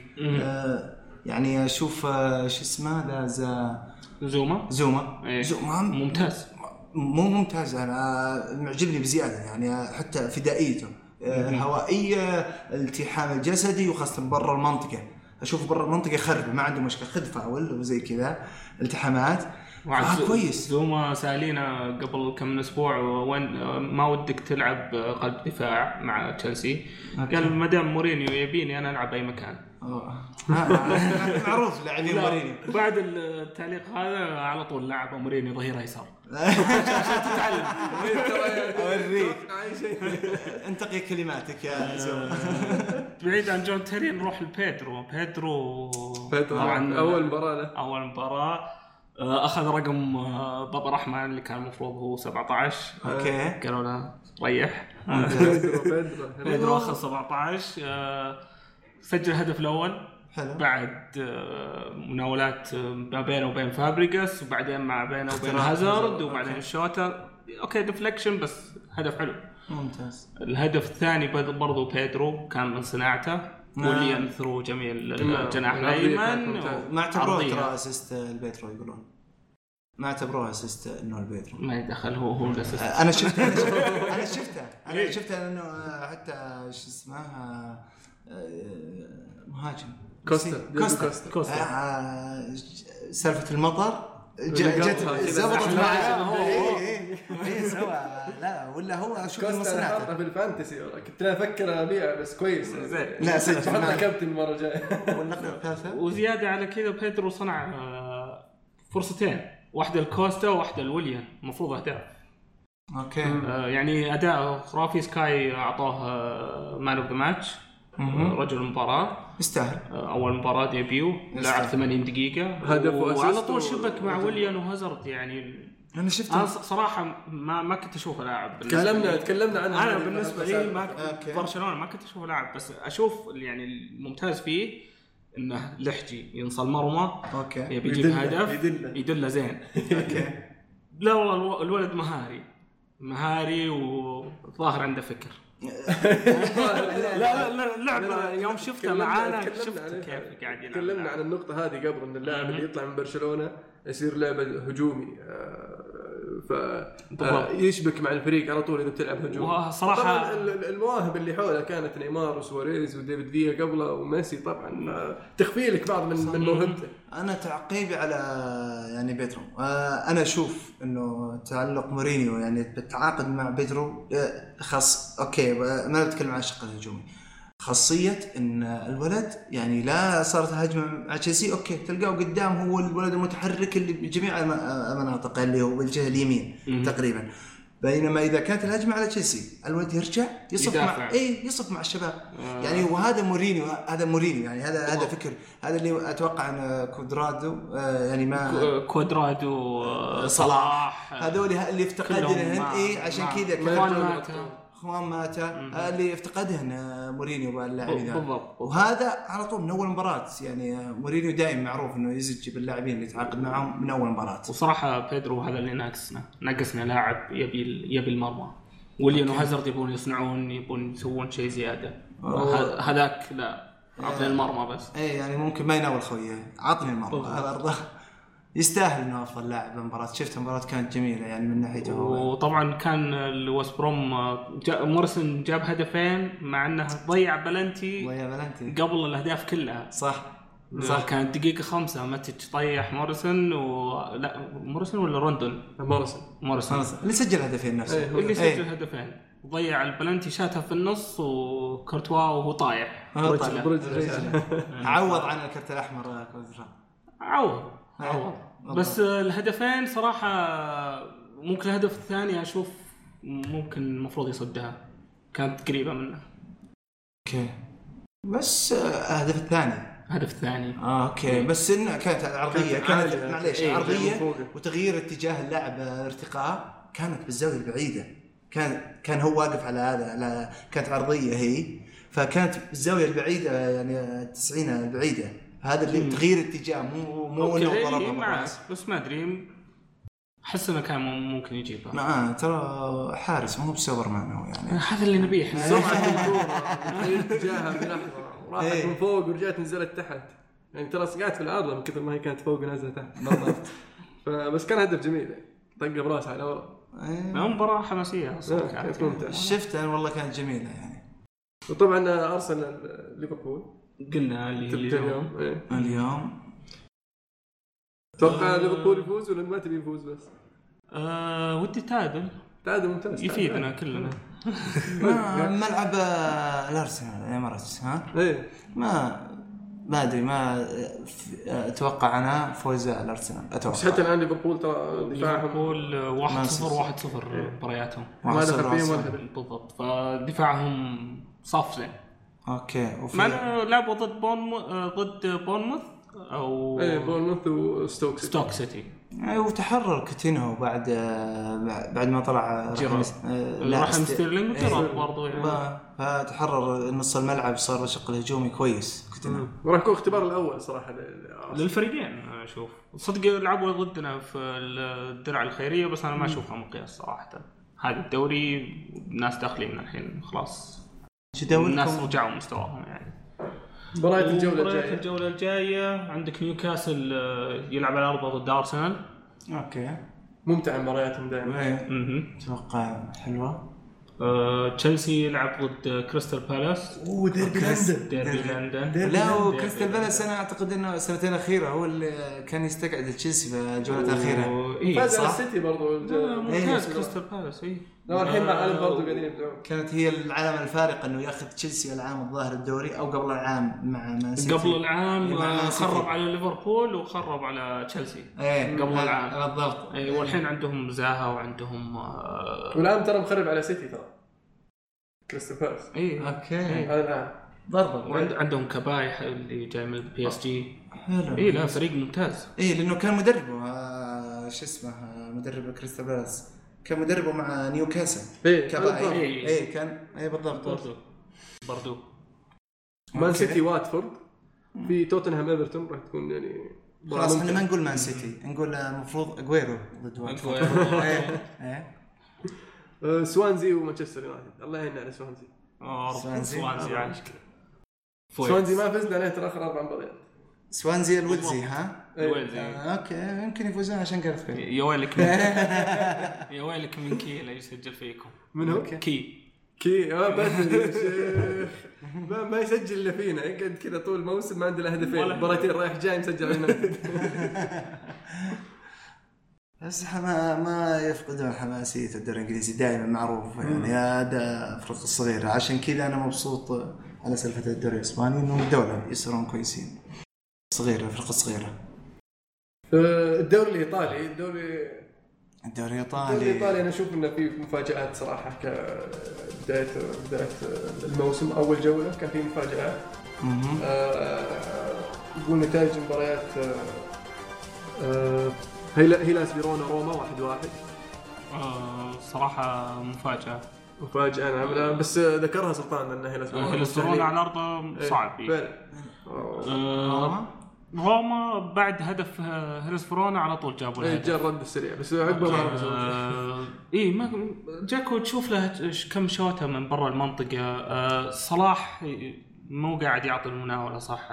آه، يعني أشوف آه، شو اسمه ذا زا- زوما؟ زوما. إيه. زوما؟ ممتاز. مو ممتاز أنا معجبني بزيادة يعني حتى فدائيته آه، هوائيه الالتحام الجسدي وخاصة برا المنطقة. أشوف برا المنطقة يخرب ما عنده مشكلة خذ فاول وزي كذا التحامات. آه زو- كويس. زوما سالينا قبل كم من أسبوع وين ما ودك تلعب قلب دفاع مع تشيلسي؟ قال ما دام مورينيو يبيني أنا ألعب أي مكان. آه. معروف لاعبين لا، مورينيو. بعد التعليق هذا على طول لعب مورينيو ظهير أيسر. أوريك. اي شيء انتقي كلماتك يا بعيد عن جون تيري نروح لبيدرو. بيدرو بيدرو طبعا أول مباراة له. أول مباراة. أخذ رقم آه، بابا رحمن اللي كان المفروض هو 17 okay. قالوا له ريح. بيدرو بيدرو. بيدرو أخذ 17 آه، سجل الهدف الأول. حلو. بعد آه، مناولات آه، ما بينه وبين فابريجاس وبعدين مع بينه وبين هازارد وبعدين okay. شوتا okay deflection بس هدف حلو. ممتاز. الهدف الثاني برضو بيدرو كان من صناعته. نعم. ويليان through جميل نعم. الجناح الأيمن. ما اعتبروها عرضية. ترى assist لبيدرو يقولون ما اعتبروها assist إنه البيدرو ما يدخل هو هو ال assist أنا شفته أنا شفته أنا شفته أنا شفته لأنه حتى شو اسمه آه، آه، مهاجم كوستا، كوستا كوستا. كوستا. آه، سالفة المطر جت زبطت كذا. اي اي اي سوى لا ولا هو شوف أنا حاطه مصنعته في ال fantasy. كنت أنا أفكر ابيعه بس كويس. زين. لا سجل حطه معه. كابتن المرة الجاية. والنقطه الثالثه وزيادة على كذا بيدرو صنع آه، فرصتين. واحدة الكوستا وواحدة الويليان. المفروض اهداف okay. آه، يعني أداء خرافي. سكاي أعطاه man of the match رجل المباراه يستاهل. آه، أول مباراة debut لعب 80 دقيقة. هدف وعلى طول و- شبك مع. ويليان وهازارد يعني أنا شفته. أنا صراحة ما ما كنت اشوفه لاعب بالنسبة تكلمنا لي. تكلمنا عنها أنا بالنسبة لي ما. okay. برشلونة ما كنت اشوفه لاعب بس أشوف يعني الممتاز فيه إنه لا جا ينص المرمى okay. يبي يجيب هدف يدله. يدله زين. okay. لا والله الو- الولد مهاري. مهاري والظاهر عنده فكر. لا لا لا اللعبه يوم شفته تكلمنا- معانا شفت. كيف قاعد يلعب تكلمنا عن النقطة هذه قبل إن اللاعب اللي يطلع من برشلونة يصير لاعب هجومي. آه، ف. آه، يشبك مع الفريق على طول إذا بتلعب هجوم. ال- المواهب اللي حوله كانت نيمار وسواريز وديفيد فيا قبله وميسي طبعا آه، تخفي لك بعض من من موهبته. أنا تعقيبي على يعني بيدرو. آه أنا أشوف إنه تعلق مورينيو يعني بالتعاقد مع بيدرو آه خاص okay ما نتكلم عن الشق الهجومي. خاصية إن الولد يعني لا صارت هجمة مع تشيلسي okay تلقاه قدام هو الولد المتحرك اللي بجميع الم- المناطق اللي هو بالجهة اليمين تقريبا. بينما إذا كانت الهجمة على تشيلسي الولد يرجع يصف يدافع. مع اي يصف مع الشباب. يعني وهذا مورينيو هذا مورينيو يعني هذا هذا فكر هذا اللي أتوقع إن كودرادو آه، يعني ما كو- كوادرادو آه، صلاح هذول اللي افتقدنا اي عشان كذا كان. خوان ماتا آه، اللي افتقدهن مورينيو باللاعبين. بالضبط. وهذا على طول من أول مباراة يعني مورينيو دائما معروف إنه يزج باللاعبين اللي يتعاقد معهم من أول مباراة. وصراحة بيدرو هذا اللي ناقصنا ناقصنا لاعب يبي يبي المرمى. وليان وهازارد يبون يصنعون يبون يسوون شيء زيادة. هذاك لا اعطني المرمى بس. اي يعني ممكن ما يناول خويه عطني المره هذا يستاهل إنه أفضل لاعب بالمباراه شفت المباراة كانت جميلة يعني من ناحيته هو. وطبعا كان الوست بروم جا- مورسون جاب هدفين مع انه ضيع بلنتي ضيع بلنتي. قبل الأهداف كلها. صح صح. كانت دقيقة خمسة ماتيتش طيح موريسون و لا موريسون ولا روندون؟ موريسون. خلاص اللي سجل هدفين نفسه. هو اللي إيه. سجل هدفين. ضيع البلنتي شاتها في النص وكورتوا وهو طايح. برجله. عوض عن الكرت الأحمر آه، عوض إيه. عوض. بس الهدفين صراحة ممكن الهدف الثاني أشوف ممكن المفروض يصدها. كانت قريبة منه. okay. بس الهدف الثاني. الهدف الثاني. آه okay بس إنه كانت عرضية. كانت. معليش إيه، عرضية فوقه. وتغيير اتجاه اللاعب آه، ارتقاء كانت بالزاوية البعيدة. كان كان هو واقف على هذا على كانت عرضية هي. فكانت بالزاوية البعيدة يعني 90 البعيدة. هذا اللي تغيير اتجاه مو مو إنه إيه، ضربها معك بس ما أدري أحس إنه كان ممكن يجيبها ما ترى حارس مو بسوبرمان هو يعني. هذا اللي نبيه إحنا سرعه الكورة اتجاهها بلحظه راحت إيه. من فوق ورجعت نزلت تحت. يعني ترى قعدت في الأرض من كثر ما هي كانت فوق ونازلة تحت فبس كان هدف جميل. يعني طقه براسها على ورا إيه. مباراة حماسية أصلا لا، كانت ممتعة. شفت أنا والله كانت جميلة يعني. وطبعا أرسنال ليفربول. قلنا اللي اليوم. اليوم؟ إيه. اليوم. تتوقع ليفربول يفوز ولا ما تبي يفوز بس؟ آه ودي تعادل. تعادل ممتاز. يفيدنا كلنا. ما- ملعب آه، الأرسنال الإمارات ها؟ إيه. ما ما أدري ما أتوقع أنا فوز الأرسنال. بس أتوقع حتى الآن ليفربول ترى دفاعهم ليفربول 1 0 مانشستر. 1 0 مبارياتهم. ما واحد دخل صفر، فيهم ولا بالضبط. فدفاعهم صف زين. okay وفي أنا لعبوا ضد بون ضد بورنموث؟ أو إيه بورنموث وستوكس ستوك سيتي. أي وتحرر كوتينهو بعد بعد ما طلع جيرارد. راح ست- ستيرلينج إيه. وجيرارد برضه يعني. فتحرر نص الملعب صار الشق الهجومي كويس كوتينهو وراح يكون اختبار الأول صراحة لل- للفريقين أشوف. صدق لعبوا ضدنا في الدرع الخيرية بس أنا ما أشوفها مقياس صراحة. هذا الدوري الناس داخلين الحين خلاص. الناس رجعوا مستواهم يعني. مباريات الجولة ومباريات الجاية. الجولة الجاية عندك نيوكاسل آه، يلعب على ارضه ضد أرسنال. okay. ممتع مبارياتهم دائما. إيه. أتوقع حلوة. آه، تشيلسي يلعب ضد كريستال بالاس. أوه ديربي لندن ديربي لندن لا وكريستال بالاس أنا أعتقد إنه السنتين الأخيرة هو اللي كان يستقعد تشيلسي في الجولة الأخيرة. إيه، فاز على. السيتي برضو. الج- ممتاز كريستال بالاس اي لا الحين مع الم برضو قاعدين يبدعون. كانت هي العلامه الفارقه إنه ياخذ تشيلسي العام الظاهر الدوري أو قبل العام مع مان سيتي. قبل العام آه،. خرب على ليفربول وخرب على تشيلسي. إيه قبل آه، العام. بالضبط. اي والحين عندهم زاها وعندهم آه، والان ترى مخرب على سيتي ترى. كريستال بالاس. اي okay. هذا الان بالضبط. وعند عندهم كاباي اللي جاي من ال PSG حلو. اي لا فريق ممتاز. إيه لأنه كان مدربه آه، شو اسمه آه، مدرب كريستال بالاس. كان مدربه مع نيوكاسل. إيه كباي بالضبط. إيه. إيه. كان إيه بالضبط. برضو برضو مان. سيتي واتفورد. في توتنهام إيفرتون راح تكون يعني خلاص إحنا. ما نقول مان سيتي. نقول آه، المفروض اجويرو ضد واتفورد. إيه إيه. آه، سوانزي ومانشستر يونايتد. الله يعين على سوانزي. آه، سوانزي. سوانزي. سوانزي ما فزنا عليه ترى آخر أربع مباريات. سوانزي الودزي ها؟ إيه. آه، okay يمكن يفوزون عشان فيه يا ويلك من يا ويلك من كي لا يسجل فيكم. من هو؟ كي. كي آه شيخ. ما, ما يسجل إلا فينا. يقعد كذا طول الموسم ما عنده الا هدفين. مباراتين رايح جاي مسجل يونايتد بس ما ما يفقدون حماسية الدوري الإنجليزي دائما معروف. يعني هذا الفرق الصغيره عشان كذا أنا مبسوط على سالفة الدوري الإسباني إنه الدولة يصيرون كويسين. صغيرة الفرق الصغيره آه، الدوري الإيطالي الدوري الدوري الدوري الإيطالي. الإيطالي أنا أشوف إنه في مفاجآت صراحة كبدايه بدايه الموسم أول جولة كان في مفاجات. آه، يقول نتائج مباريات آه، آه، هيلا- هيلاس فيرونا روما واحد واحد. آه، صراحة مفاجأة. مفاجأة نعم. لا، بس ذكرها سلطان انه هيلاس فيرونا هيلاس فيرونا على أرضه إيه، صعب. فعلا. روما بعد هدف هيلاس فيرونا على طول جابوا إيه، الهدف. جاء الرد السريع بس عقبه ما. آه، اي ما جاكو تشوف له كم شوطه من برا المنطقة. آه، صلاح مو قاعد يعطي المناولة صح؟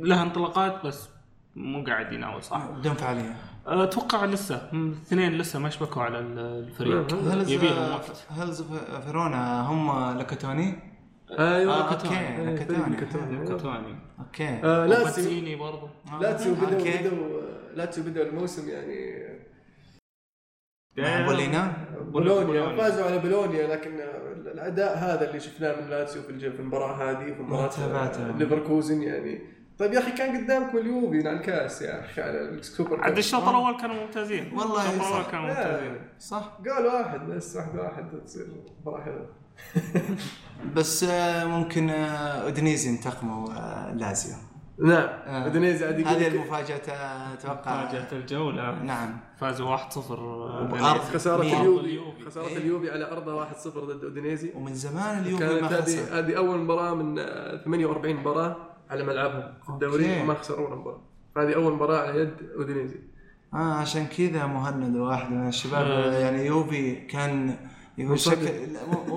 له انطلاقات بس مو قاعد يناول صح؟ بدون فعالية. آه، أتوقع لسه اثنين لسه ما شبكوا على ال- الفريق. هلز يبيهم وقت هلز فيرونا هم لكتوني أيوه آه، كتوني. okay إيه،. أيوه. كوتواني okay آه، لاتسيو برضو لاتسيو بدأوا. بدأوا لاتسيو بدأوا الموسم يعني بولينا بولونيا بولونيا. فازوا على بولونيا لكن الأداء هذا اللي شفناه من لاتسيو في الج- في المباراة هذه في مباراة. ليفركوزن يعني طيب يا أخي كان قدامكم اليوفي على الكاس يا أخي على السوبر عاد. الشوط الأول كانوا ممتازين والله الشوط الأول. كانوا ممتازين صح قال واحد بس واحد واحد تصير مباراة حلوة بس آه، ممكن آه، اودينيزي انتقموا آه، لازيو نعم آه. اودينيزي هذه لك المفاجأة آه، أتوقع فاجأة الجولة نعم فازوا 1-0 وبأرض خسارة اليوفي. خسارة. اليوفي على أرضه 1-0 ضد اودينيزي ومن زمان اليوفي ما كانت خسر هذه هذه أول مباراة من آه، 48 مباراة على ملعبهم في الدوري. وما خسروا ولا مباراة هذه أول مباراة على يد اودينيزي آه عشان كذا مهند واحد من الشباب آه. آه. يعني يوفي كان يقول. شكل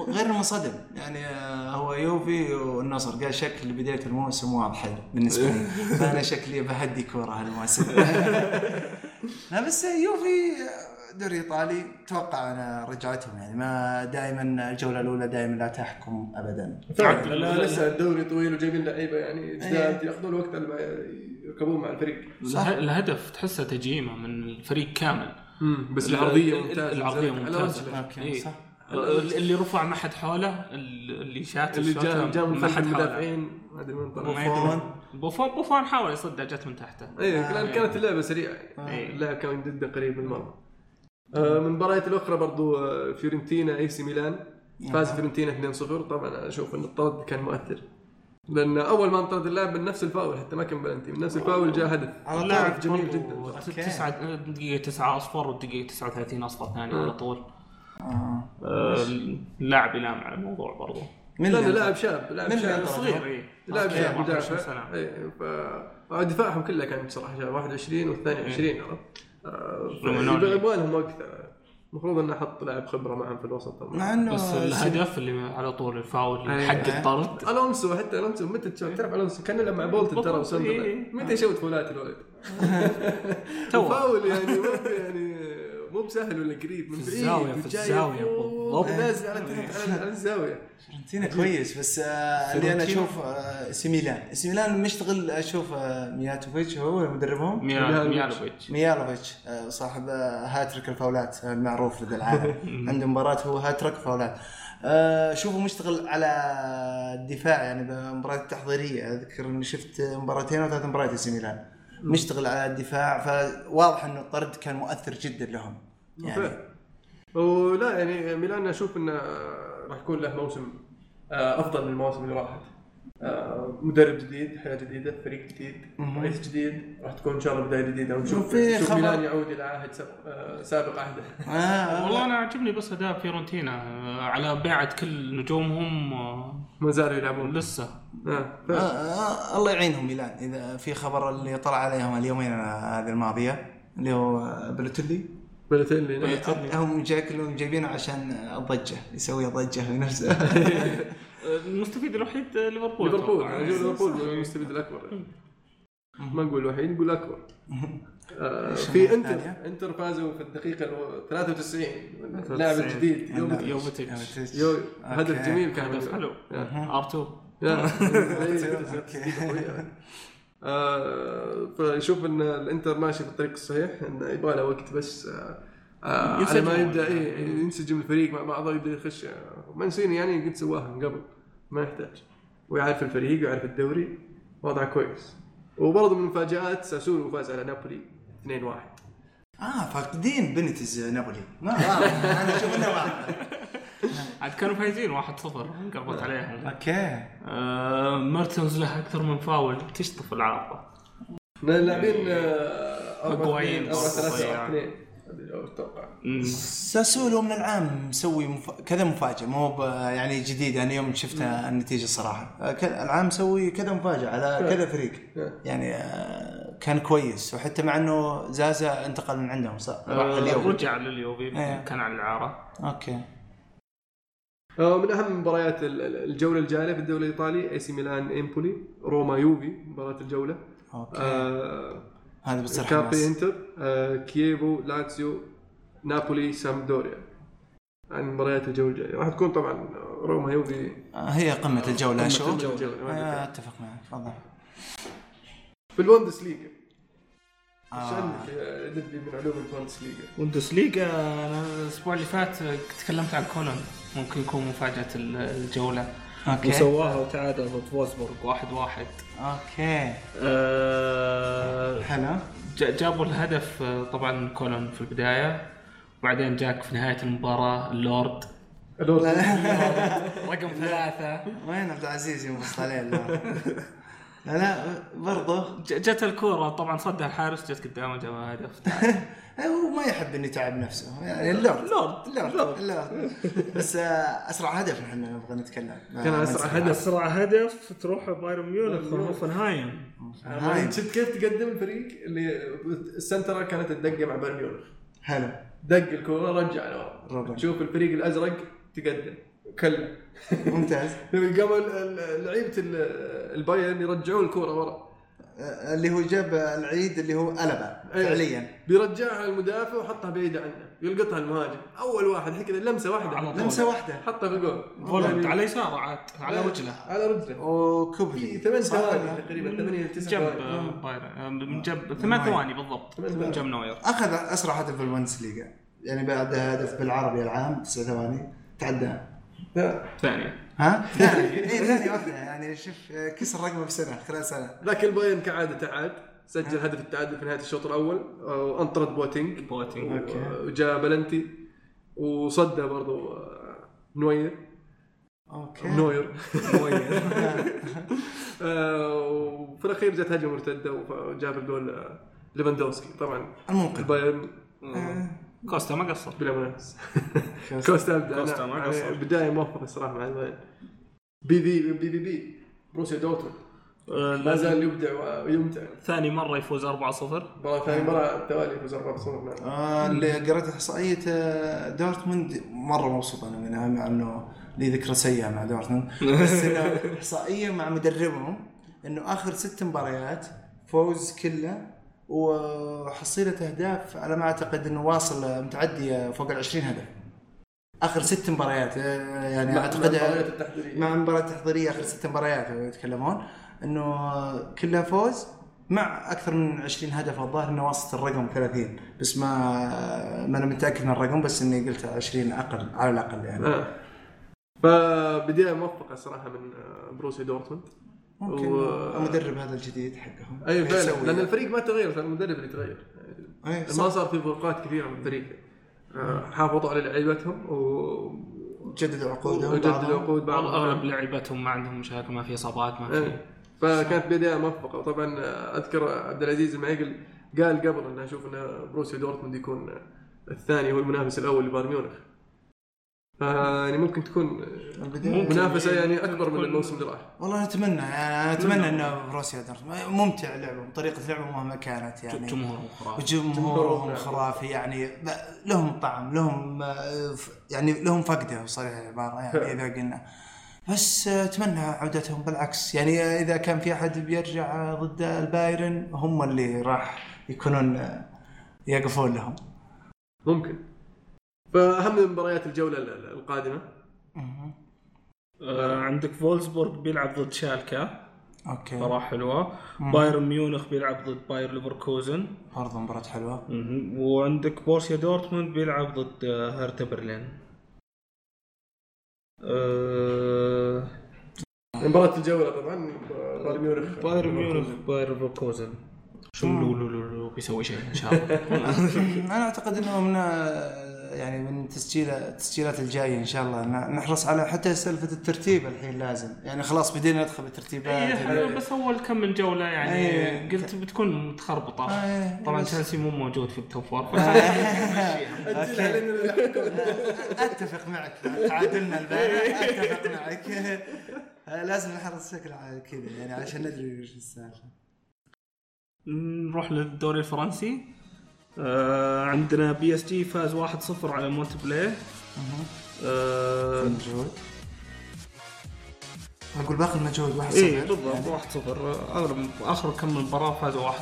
غير منصدم يعني آه، هو يوفي والنصر. قال شكل بداية الموسم واضحه بالنسبة لي. فأنا شكلي بهدي كورة هالموسم. لا بس يوفي دوري إيطالي. أتوقع أنا رجعتهم. يعني ما دائما الجولة الأولى دائما لا تحكم ابدا. فعلا. لا- لسه الدوري طويل وجايبين لعيبة. يعني جداد إيه. يأخذون وقت لما يركبون مع الفريق. صح. اله- الهدف تحسه تجييمه من الفريق كامل. بس ال- العرضية ال- ممتازة. العرضية ممتازة. إيه. صح. اللي رفع ما حد حوله اللي شات اللي من ما حد حوله. المدافعين ما أدري من. بوفون. بوفون بوفون حاول يصدها جت من تحته إيه لأن كانت اللعبة سريعة إيه. اللاعب كان جدا قريب من المرمى آه، من المباريات الأخرى برضو آه، فيورنتينا إي سي ميلان فاز فيورنتينا 2-0 طبعا أشوف إن الطرد كان مؤثر لأن أول ما انطرد اللاعب من نفس الفاول حتى ما كان بلنتي من نفس الفاول جاء هدف على طول. جميل جدا. تسعة دقيقة 9 أصفر والدقيقة 39 أصفر ثاني على طول آه. آه، اللاعب ينام على الموضوع برضو. من لأنه اللي لاعب شاب لاعب من شاب صغير. اي لاعب شاب 21 مدافع. إيه ف دفاعهم كله كان بصراحة شاب. 21 و 22 عرفت؟ آه،. يبغى لهم وقت. آه، المفروض إنه حط لاعب خبرة معهم في الوسط. مع إنه بس الهدف اللي على طول الفاول. حق الطرد. ألونسو حتى ألونسو متى تشوف؟ تعرف ألونسو. كان يلعب مع بولتن ترى إيه. متى يشوت فولات الولد؟ تو فاول يعني يعني. مو بسهل ولا قريب من في بعيد الزاوية، في وجاي الزاوية، فوق، بالضبط. نازل على تحت على- على الزاوية. فيورنتينا كويس بس آه اللي أنا. أشوف آه سي ميلان سي ميلان مشتغل أشوف آه مياتوفيتش هو مدربهم. ميهايلوفيتش. ميهايلوفيتش. صاحب هاتريك الفاولات المعروف لدى العالم. عنده مباراة هو هاتريك فاولات. شوفوا مشتغل على الدفاع يعني بمباراة التحضيرية أذكر إني شفت مباراتين أو ثلاث مباريات سي ميلان مشتغل على الدفاع فواضح إنه الطرد كان مؤثر جدا لهم. يعني. ولا يعني ميلان أشوف إنه راح يكون له موسم آه، أفضل من المواسم اللي راحت. مدرب جديد حياة جديدة فريق جديد. رئيس جديد راح تكون إن شاء الله بداية جديدة. ونشوف نشوف خبر- ميلان يعود إلى عهد سابق- آه، سابق عهده. آه والله أنا عجبني بس اداء فيورنتينا آه، على بيعه كل نجومهم آه، ما زالوا يلعبون. لسه. آه، آه. آه الله يعينهم ميلان. إذا في خبر اللي طلع عليهم اليومين هذه الماضية اللي هو بلوتيلي. بلوتيلي نعم. هم جاكلون جايبينه عشان الضجة يسوي ضجة في نفسه. آه، المستفيد الوحيد ليفربول ليفربول. نجيب ليفربول المستفيد الأكبر. ما نقول الوحيد نقول الاكبر إيش في إنتر؟ إنتر فازوا في الدقيقة الو- 93 اللاعب الجديد يوفيتش. هدف جميل كان. هدف حلو. يا. ار2 يا. okay. آه، فيشوف إن الإنتر ماشي في الطريق الصحيح انه يبغى له وقت بس آه، آه، على ينسجم. ما يبدأ إيه، ينسجم الفريق مع بعضه يبدأ يخش. آه، مانسيني يعني قد سواها من قبل. ما يحتاج. ويعرف الفريق ويعرف الدوري. وضعه كويس. وبرضه من المفاجات ساسولو فاز على نابولي 2-1 آه فاقدين بنيتز نابولي. ما. أنا أشوف إنه واضح عاد كانوا فايزين 1-0 انقلبت عليهم okay. آه، ميرتنز له أكثر من فاول. تشطف العارضه اللاعبين آه، 4 أقويين. 2 أو 3 ضياع. 2 هذا أتوقع. مم. ساسولو من العام مسوي مف... كذا مفاجأة مو ب... يعني جديد أنا يوم شفتها النتيجة صراحة. آه، ك- العام مسوي كذا مفاجأة على كذا فريق. يعني آه، كان كويس وحتى مع إنه زازا انتقل من عندهم صح؟ راح آه، اليوم رجع لليوفي إيه. كان على الإعارة. أوكي. من أهم مباريات ال- ال- الجولة الجاية في الدوري الإيطالي إي سي ميلان امبولي روما يوفي مباراة الجولة. okay. آه هذا بتصير كابي حماس انتر آه كييفو لاتسيو نابولي سامبدوريا. عن مباريات الجولة الجاية. راح تكون طبعا روما يوفي آه، هي قمة الجولة شو؟ قمة الجولة، ما آه،. أتفق معك تفضل. في البوندس ليجا إيش آه. عندك من علوم البوندس ليجا؟ أنا الأسبوع اللي فات تكلمت عن كولون ممكن يكون مفاجأة ال- الجولة. okay. وسواها وتعادل ضد فولفسبورغ واحد واحد. أوكي. أه حلو. جابوا الهدف آه، طبعا كولون في البداية وبعدين جاك في نهاية المباراة اللورد. رقم ثلاثة. وين عبد العزيز يوم وصل عليه لا لا, لا برضه. جت الكورة طبعا صدها الحارس جت قدامه جاب هدف هو ما يحب إنه يتعب نفسه. يعني اللورد لورد اللورد اللورد بس آه، أسرع هدف نحن نبغى نتكلم. كان أسرع. هدف. أسرع هدف تروح بايرن ميونخ هوفنهايم. هاي. شفت كيف تقدم الفريق؟ اللي السنترة كانت تدقق مع بايرن ميونخ. حلو دق الكورة رجع لورا. تشوف الفريق الأزرق تقدم. كلم ممتاز. ال- لعيبة ال- البايرن يرجعون الكورة ورا. آه، اللي هو جاب العيد اللي هو قلبه أيوة. فعليا. بيرجعها المدافع وحطها بعيده عنه. يلقطها المهاجم. أول واحد هيك لمسة واحدة. على طول. لمسة واحدة. حطها في الجول. يعني على يساره عاد على رجله على رجله. وكوبلي ثمان صح. ثواني؟ تقريبا ثمانية من تسع جنب ثواني. آه، بايرن. آه، من جنب ثمان ثواني بالضبط. من جنب نوير. أخذ أسرع هدف بالبوندسليغا يعني بعد هدف بلعربي العام تسع ثواني. تعدى. لا. ثانية ها؟ ثاني. اي ثاني واحدة. يعني شوف آه، كسر رقمه بسنة خلال سنة. ذاك البايرن كعادة عاد سجل هدف التعادل في نهاية الشوط الأول. آه، وانطرد بواتينج بواتينج okay. وجاء بلنتي. وصده برضو آه، نوير. okay. نوير. آه، وفي الأخير جت هجمة مرتدة وجاب الجول آه، ليفاندوسكي. طبعا المنقذ. البايرن. آه، كوستا ما قصر. بلا منافس كوستا. كوستا ما قصر. بداية موفقه الصراحه مع البايرن BVB في بي. بروسيا دورتموند. ما زال يبدع ويمتع. ثاني مرة يفوز 4-0 مباراة ثانية مرة توالي يفوز 4 0 نعم آه، اللي قرأت إحصائية آه، دورتموند مرة مبسوط أنا منها مع إنه لي ذكرى سيئة مع دورتموند. بس إنه إحصائية مع مدربهم إنه آخر ست مباريات فوز كله وحصيلة أهداف على ما أعتقد إنه واصل متعديه فوق ال 20 هدف آخر ست مباريات آه، يعني مع أعتقد المباريات التحضيرية. مع المباراة التحضيرية آخر ست مباريات يتكلمون إنه كلها فوز مع أكثر من 20 هدف الظاهر إنه وصلت الرقم 30 بس ما ما أنا متأكد من الرقم بس إني قلت 20 أقل على الأقل يعني آه. فبداية موفقة صراحة من آه، بروسيا دورتموند ممكن و- المدرب هذا الجديد حقهم اي فعلا. لأن الفريق ما تغير المدرب اللي تغير أي، ما. صار في فروقات كثيرة من الفريق آه، حافظوا على لعيبتهم و جددوا عقودهم وجددوا. عقود بعضهم أغلب لعيبتهم ما عندهم مشاكل ما في إصابات ما في إيه. فكانت بداية موفقة وطبعا آه، أذكر عبد العزيز المعيقل قال قبل إنه أشوف ان بروسيا دورتموند يكون الثاني هو المنافس الأول لبايرن ميونخ يعني ممكن تكون. منافسة يعني ممكن أكبر من الموسم اللي راح. والله نتمنى يعني أنا أتمنى إنه بروسيا دورتموند ممتع لعبهم طريقة لعبهم مهما كانت يعني. جمهورهم خرافي. وجمهورهم خرافي. يعني. لهم طعم لهم آه، يعني لهم فقدة صريح العباره يعني إذا قلنا. بس آه، أتمنى عودتهم. بالعكس يعني إذا كان في أحد بيرجع ضد البايرن هم اللي راح يكونون آه، يقفون لهم. ممكن. فأهم مباريات الجولة ال- ال- القادمة. آه عندك فولسبورغ بيلعب ضد شالكا. okay. مباراة حلوة. بايرن ميونخ بيلعب ضد باير ليفركوزن. برضه مباراة حلوة. مهم. وعندك بورسيا دورتموند بيلعب ضد آه، هرتا برلين. آه، مباراة الجولة طبعا بايرن ميونخ. بايرن ميونخ باير ليفركوزن. شو لو لو لو لو بيسوي شيء إن شاء الله. أنا أعتقد إنه من آه، يعني من تسجيل التسجيلات الجايه إن شاء الله. ن- نحرص على حتى سالفة الترتيب الحين لازم. يعني خلاص بدينا ندخل بالترتيبات. إيه، بس أول كم من جولة يعني إيه. قلت بتكون متخربطة. إيه، طبعا بس- تشيلسي مو موجود في ال top four علينا الحكم. أتفق معك. تعادلنا البارح. أتفق معك. لازم نحرص بشكل كذا يعني عشان ندري وش السالفة. نروح للدوري الفرنسي. آه عندنا PSG فاز 1-0 على مونبلييه آه مجهود أقول باقي المجهود واحد إيه صفر. بالضبط 1-0 اغلب آخر كم مباراة فازوا 1-0 1-0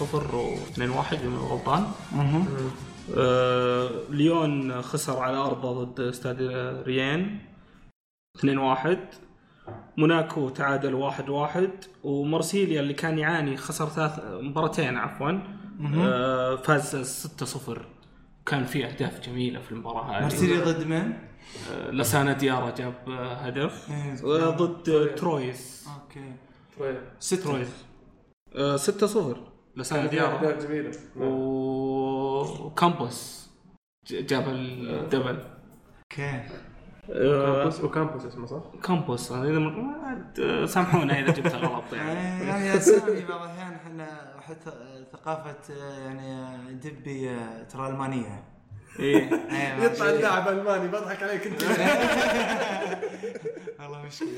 و2-1 إذا ماني غلطان. مهم. آه ليون خسر على ارضه ضد استاد ريان. 2-1 موناكو تعادل 1-1 ومارسيليا اللي كان يعاني خسر ثلاث مباراتين عفوا. آه فاز 6-0 كان في أهداف جميلة في المباراة هذه. مارسيليا ضد من؟ آه، لسانا ديارا جاب آه، هدف. إيه. ضد ترويس. okay. ستة. ترويس. آه، 6-0 لسانا ديارا. اهداف جميلة. و- وكامبوس ج- جاب الدبل أوكي. كامبوس وكامبوس اسمه صح؟ كامبوس. سامحونا إذا جبتها غلط يعني. يعني اسامي بعض الأحيان إحنا حتى ثقافة يعني دبي ترى ألمانية. إيه. إيه، يطلع اللاعب ألماني بضحك عليك أنت. والله مشكلة.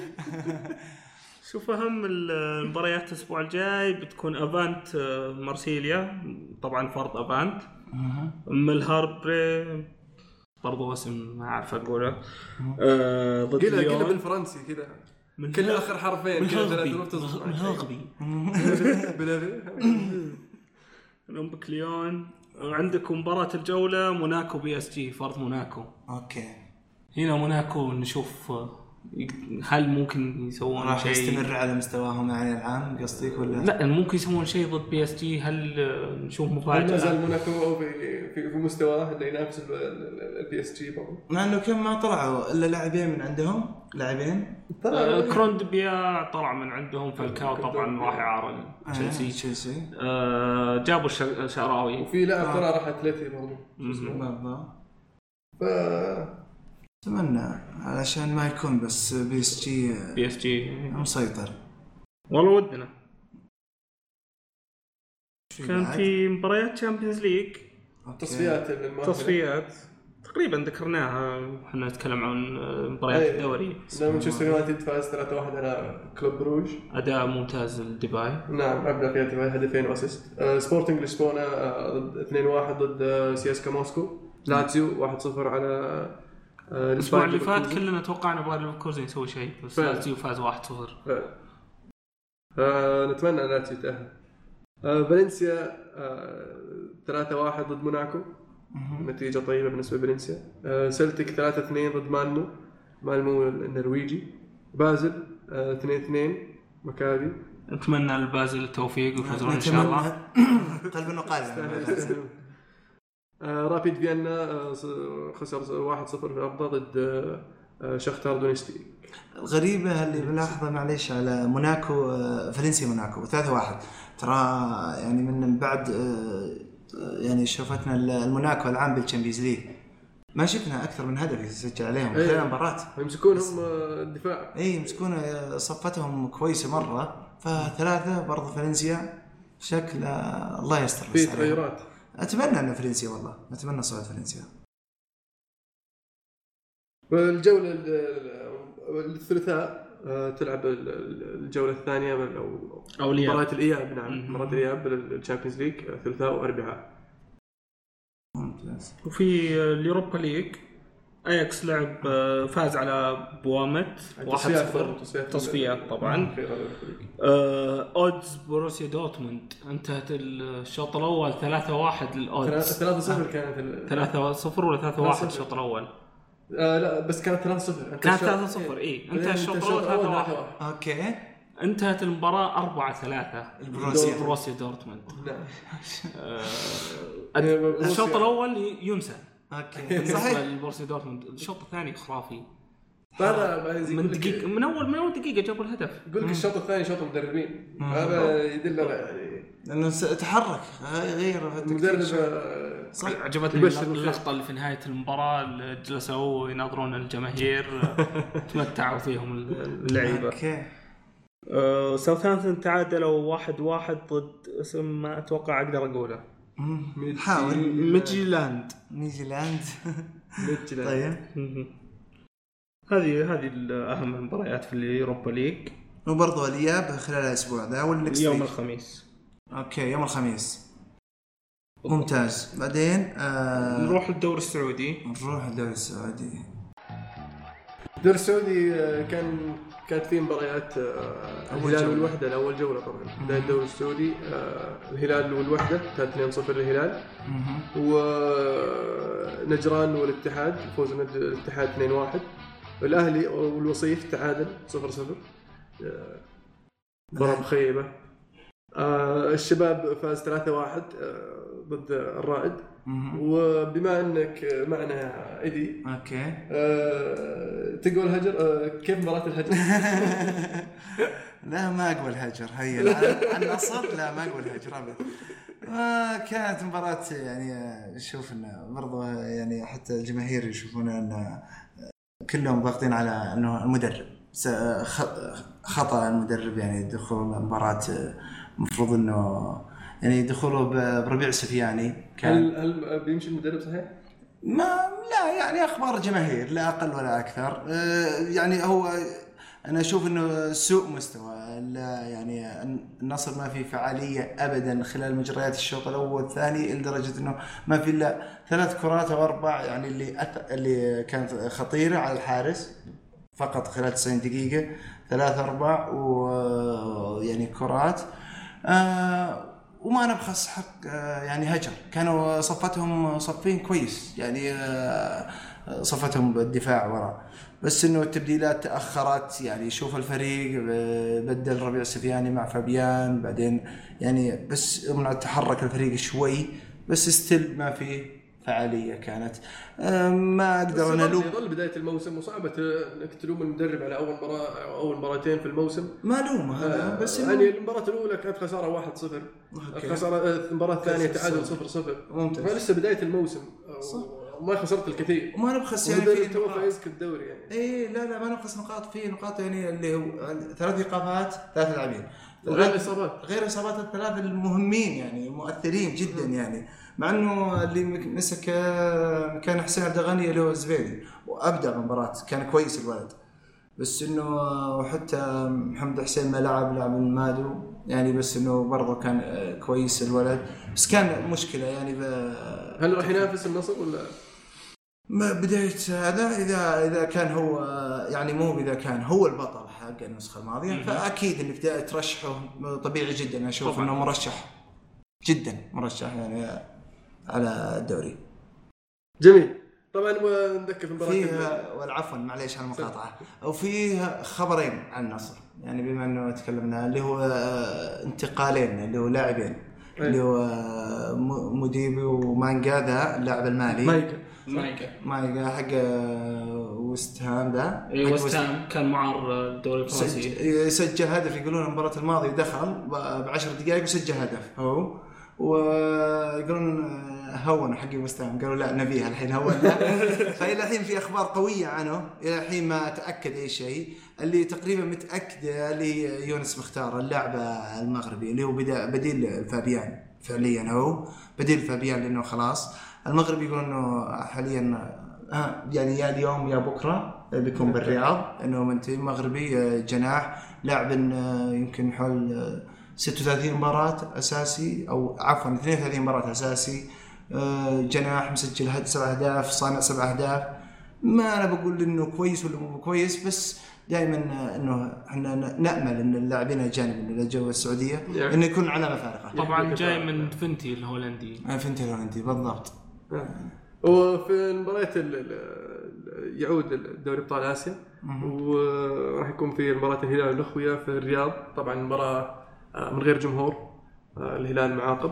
شوف أهم المباريات الأسبوع الجاي بتكون افانت آه، مارسيليا. طبعا فرض افانت أم الهاربري برضو اسم ما أعرف أقوله. آه ضد قلها قلها ليون. بالفرنسي كذا. من كل آخر حرفين كذا ثلاث حروف تصبح من هاغبي. أولمبيك ليون. وعندكم مباراة الجولة موناكو بي إس جي فرض موناكو. أوكي. هنا موناكو نشوف هل ممكن يسوون راح شيء؟ يستمر على مستواهم يعني العام قصدك ولا؟ لا ممكن يسوون شيء ضد PSG هل آه، نشوف هل ما زال موناكو في في, في مستواه إنه ينافس ال PSG برضه؟ مع إنه كم ما طلعوا إلا لاعبين من عندهم لاعبين. آه، كوندوجبيا طلع من عندهم فالكاو طبعا راح تشيلسي آه، تشيلسي. آه، جابوا الش- شعراوي وفي لاعب ترى راح أتلتي برضه شو اسمه؟ ف أتمنى علشان ما يكون بس بي اس جي بي اس جي مسيطر. والله ودنا. كان؟ في مباريات Champions League. تصفيات. تصفيات. تقريبا ذكرناها. إحنا نتكلم عن مباريات أي. الدوري. مانشستر يونايتد فاز 3-1 على كلوب بروج أداء ممتاز لديباي. نعم ابدع فيها هدفين و assist. سبورتنج لشبونه آه، ضد 2-1 ضد سيسكا موسكو لاتسيو 1-0 على الأسبوع اللي. فات كلنا توقعنا باير ليفركوزن يسوي شيء بس. لاتسيو فاز 1-0 فنتمنى أن لاتسيو يتاهل آه، فالنسيا آه، 3-1 ضد موناكو. نتيجة طيبة بالنسبة لفالنسيا. آه، سلتيك 3-2 ضد مالمو مالمو النرويجي. بازل آه، 2-2 مكابي نتمنى لبازل التوفيق ويفوزون إن شاء الله. نتمنى. قلب النقال آه، رابيد فيينا آه، خسر 1-0 في ارضه ضد آه، آه، شختار دونيتسك. الغريبة اللي بلاحظها معليش على موناكو آه، فالنسيا موناكو 3 واحد. ترى يعني من بعد آه، يعني شوفتنا الموناكو العام بال Champions League. ما شفنا أكثر من هدف يسجل عليهم إيه. خلال المباراة. يمسكونهم آه، الدفاع. اي يمسكون آه، صفتهم كويسة مرة. فثلاثة برضو فالنسيا شكل آه، الله يستر في. تغيرات. أتمنى أن فالنسيا والله. أتمنى صعود فالنسيا والجولة ال- ال- الثلاثاء آه، تلعب ال- ال- الجولة الثانية بال- أو اولياء مباراة الإياب نعم. مم. مباراة الإياب بال Champions League آه، ثلاثاء وأربعاء. ممتاز. وفي ال Europa League اياكس لعب آه، فاز على بوامت 1-0 تصفيات برضو، تصفيات طبعا. League. آه، اودز بروسيا دورتموند. انتهت الشوط الأول 3-1 للاودز 3 0 كانت ال- 3-0 ولا 3-1 3-0. الشوط الأول؟ آه لا بس كانت 3 0 كانت 3-0 اي انتهى الشوط الأول 3-1 okay. انتهت المباراة 4 3 البروسيا. بروسيا دورتموند. آه، يعني بروسيا- الشوط الأول ينسى. okay. صحيح. لبروسيا دورتموند الشوط الثاني خرافي. هذا من دقيقة من أول من أول دقيقة جابوا الهدف. يقول لك الشوط الثاني شوط مدربين هذا يدل على يعني لأنه تحرك غير المدرب. آه، صح. عجبتني. اللقطة اللي في نهاية المباراة اللي جلسوا يناظرون الجماهير تمتعوا فيهم اللعيبة. okay. ساوثهامبتون تعادلوا واحد واحد ضد اسم ما أتوقع أقدر أقوله. حاول. ميدجيلاند نيوزيلاند ميدجلاند. طيب. هذه هذه أهم المباريات في ال Europa League. وبرضه الإياب خلال الأسبوع ذا next يوم؟ الخميس. okay يوم الخميس. ممتاز. بعدين آه نروح للدوري السعودي. نروح الدوري السعودي. الدوري السعودي آه، كان كانت فيه مباريات آه، الهلال. والوحدة الأول جولة طبعا. بدايه الدوري السعودي آه، الهلال والوحدة كانت 2-0 للهلال. ونجران والاتحاد فوز الاتحاد 2-1 الأهلي والوصيف تعادل 0-0 آه، مباراه مخيبه آه، الشباب فاز 3-1 آه، ضد الرائد. وبما انك معنا ايدي أوكي. آه، تقول هجر آه، كيف مباراة الهجر؟ لا ما اقبل هجر هي عن النصر لا ما اقبل هجر ابدا. آه كانت مباراة يعني آه، شوف انه برضو آه، يعني حتى الجماهير يشوفون إن آه، كلهم ضاغطين على إنه المدرب. آه، خطأ المدرب يعني دخول المباراة آه، المفروض إنه يعني دخوله بربيع سفياني كان هل هل بيمشي المدرب صحيح؟ ما لا يعني أخبار جماهير لا أقل ولا أكثر. آه، يعني هو أنا أشوف إنه سوء مستوى. لا يعني النصر ما في فعالية ابدا خلال مجريات الشوط الأول والثاني لدرجة إنه ما في إلا ثلاث كرات أو أربع يعني اللي أث... اللي كانت خطيرة على الحارس فقط خلال 90 دقيقة ثلاث أربع ويعني كرات. آه وما نبخس حق آه يعني هجر. كانوا صفتهم صفين كويس يعني آه صفتهم بالدفاع وراء. بس إنه التبديلات تأخرت يعني شوف الفريق آه، بدل ربيع سفياني مع فابيان بعدين يعني بس تحرك الفريق شوي بس still ما في فعالية كانت. ما أقدر أنا الوم يظل بداية الموسم وصعبه إنك تلوم المدرب على أول مباراه أو أول مباراتين في الموسم. ما الوم هذا آه، بس يعني المباراة الأولى كانت خسارة 1-0 okay. خسارة آه، المباراة الثانية تعادل صفر. 0-0 ممتاز. فلسه بداية الموسم. صح. وما خسرت الكثير. وما نبخس يعني في تو. فايزك الدوري يعني. إيه لا لا ما نقص نقاط. في نقاط يعني اللي هو ثلاث إيقافات ثلاث لاعبين. وغير الإصابات. غير إصابات الثلاث المهمين يعني مؤثرين جدا يعني. مع إنه اللي مسك آه، مكان حسين عبد الغني اللي هو الزبيدي وابدع بالمباراه كان كويس الولد. بس إنه وحتى محمد حسين ما لعب لعب المادو يعني بس إنه برضه كان آه، كويس الولد. بس كان مشكلة يعني ب- هل راح ينافس النصر ولا؟ ما بداية هذا إذا إذا كان هو يعني مو إذا كان هو البطل. حق النسخة الماضية فأكيد إنك دا- ترشحه طبيعي جدا. أنا أشوف طبعاً. إنه مرشح. جدا مرشح يعني على الدوري. جميل. طبعا ونذكر في مباراة فيه والعفوا معليش على المقاطعة وفيه خبرين عن النصر. يعني بما انه تكلمنا اللي هو انتقالين اللي هو لاعبين. اللي هو مديبي ومانجا ذا اللاعب المالي. مايكل مايكا. مانجا حق وست هام ذا اي وست هام كان معار الدوري الفرنسي. سجل, هدف يقولون المباراة الماضية دخل ب- بعشر دقائق وسجل هدف هو. ويقولون آه، هون حق وست هام قالوا لا نبيها الحين هون فإلى الحين في أخبار قوية عنه إلى الحين ما تأكد أي شيء. اللي تقريبا متأكدة اللي يونس مختار اللاعب المغربي اللي هو بديل فابيان فعليا هو. بديل فابيان لأنه خلاص. المغرب يقول إنه حاليا آه يعني يا اليوم يا بكرة بيكون بالرياض. انه منتهي مغربي آه، جناح لاعب آه، يمكن حول آه، 36 مباراة أساسي أو عفوا 32 مباراة أساسي. آه، جناح مسجل سبع أهداف صانع سبع أهداف. ما أنا بقول إنه كويس ولا مو كويس بس دائما إنه إحنا نأمل إن اللاعبين الأجانب اللي جو السعودية. إنه يكون علامه فارقه. طبعا جاي من فنتي الهولندي. فهمت الهولندي بالضبط. وفي ال- يعود الدوري ابطال آسيا. وراح يكون في مباراة الهلال والأخوية في الرياض. طبعا مباراة آه، من غير جمهور آه، الهلال معاقب.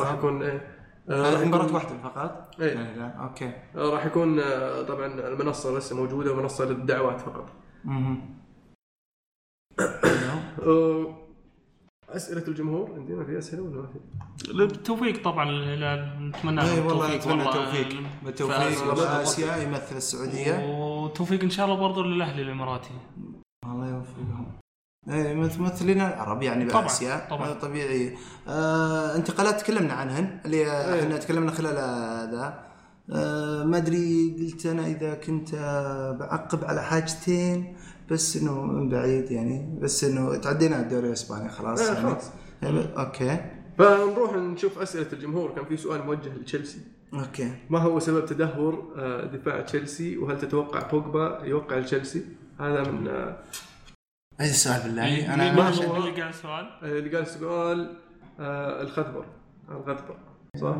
راح يكون إيه، آه، هذه مباراة واحدة فقط؟ يعني لا أوكي. راح يكون طبعا المنصة لسه موجودة منصة للدعوات فقط. أسئلة الجمهور عندنا في أسئلة ولا ما في؟ بالتوفيق طبعا للهلال نتمنى إي والله التوفيق نتمنى. التوفيق بالتوفيق. اسيا يمثل السعودية وتوفيق إن شاء الله برضو للأهلي الإماراتي الله يوفقهم إيه ممثلين العرب يعني باسيا طبعاً. طبيعي آه انتقالات تكلمنا عنهن اللي. إحنا تكلمنا خلال هذا آه ما أدري قلت أنا إذا كنت بعقب على حاجتين بس إنه من بعيد يعني بس إنه تعدينا الدوري الإسباني خلاص إيه، يعني. خلاص. يعني okay. فنروح نشوف أسئلة الجمهور. كان في سؤال موجه لتشيلسي. okay. ما هو سبب تدهور آه، دفاع تشيلسي؟ وهل تتوقع بوجبا يوقع لتشيلسي؟ هذا من آه، أي السؤال بالله؟ أنا مين ما هو اللي قال سؤال؟ اللي قال سؤال آه، الخذبر الخذبر صح؟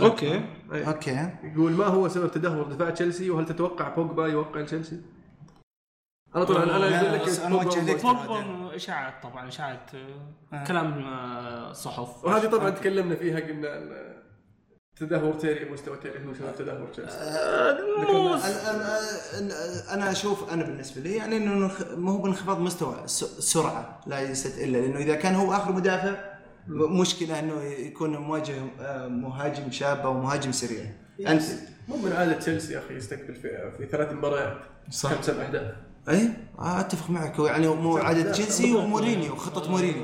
okay. okay. يقول ما هو سبب تدهور دفاع تشيلسي؟ وهل تتوقع بوجبا يوقع لتشيلسي؟ أنا طبعا أنا لا، أقول لك موجه لك. إشاعات طبعا إشاعات آه، كلام آه، صحف. وهذه طبعا تكلمنا فيها قلنا تدهور تيري مستوى تيري هو سبب تدهور تشيلسي مو أنا- أنا- أنا أشوف أنا بالنسبة لي يعني إنه ما هو بانخفاض مستوى الس- السرعه ليست إلا لأنه إذا كان هو آخر مدافع مشكلة إنه يكون مواجه آه، مهاجم شاب أو مهاجم سريع. أنت. مو من عادة تشيلسي يا أخي يستقبل في في ثلاث مباريات. صح. خمس سبع اهداف اي آه، أتفق معك. يعني مو عادة تشيلسي ومورينيو خطة مورينيو.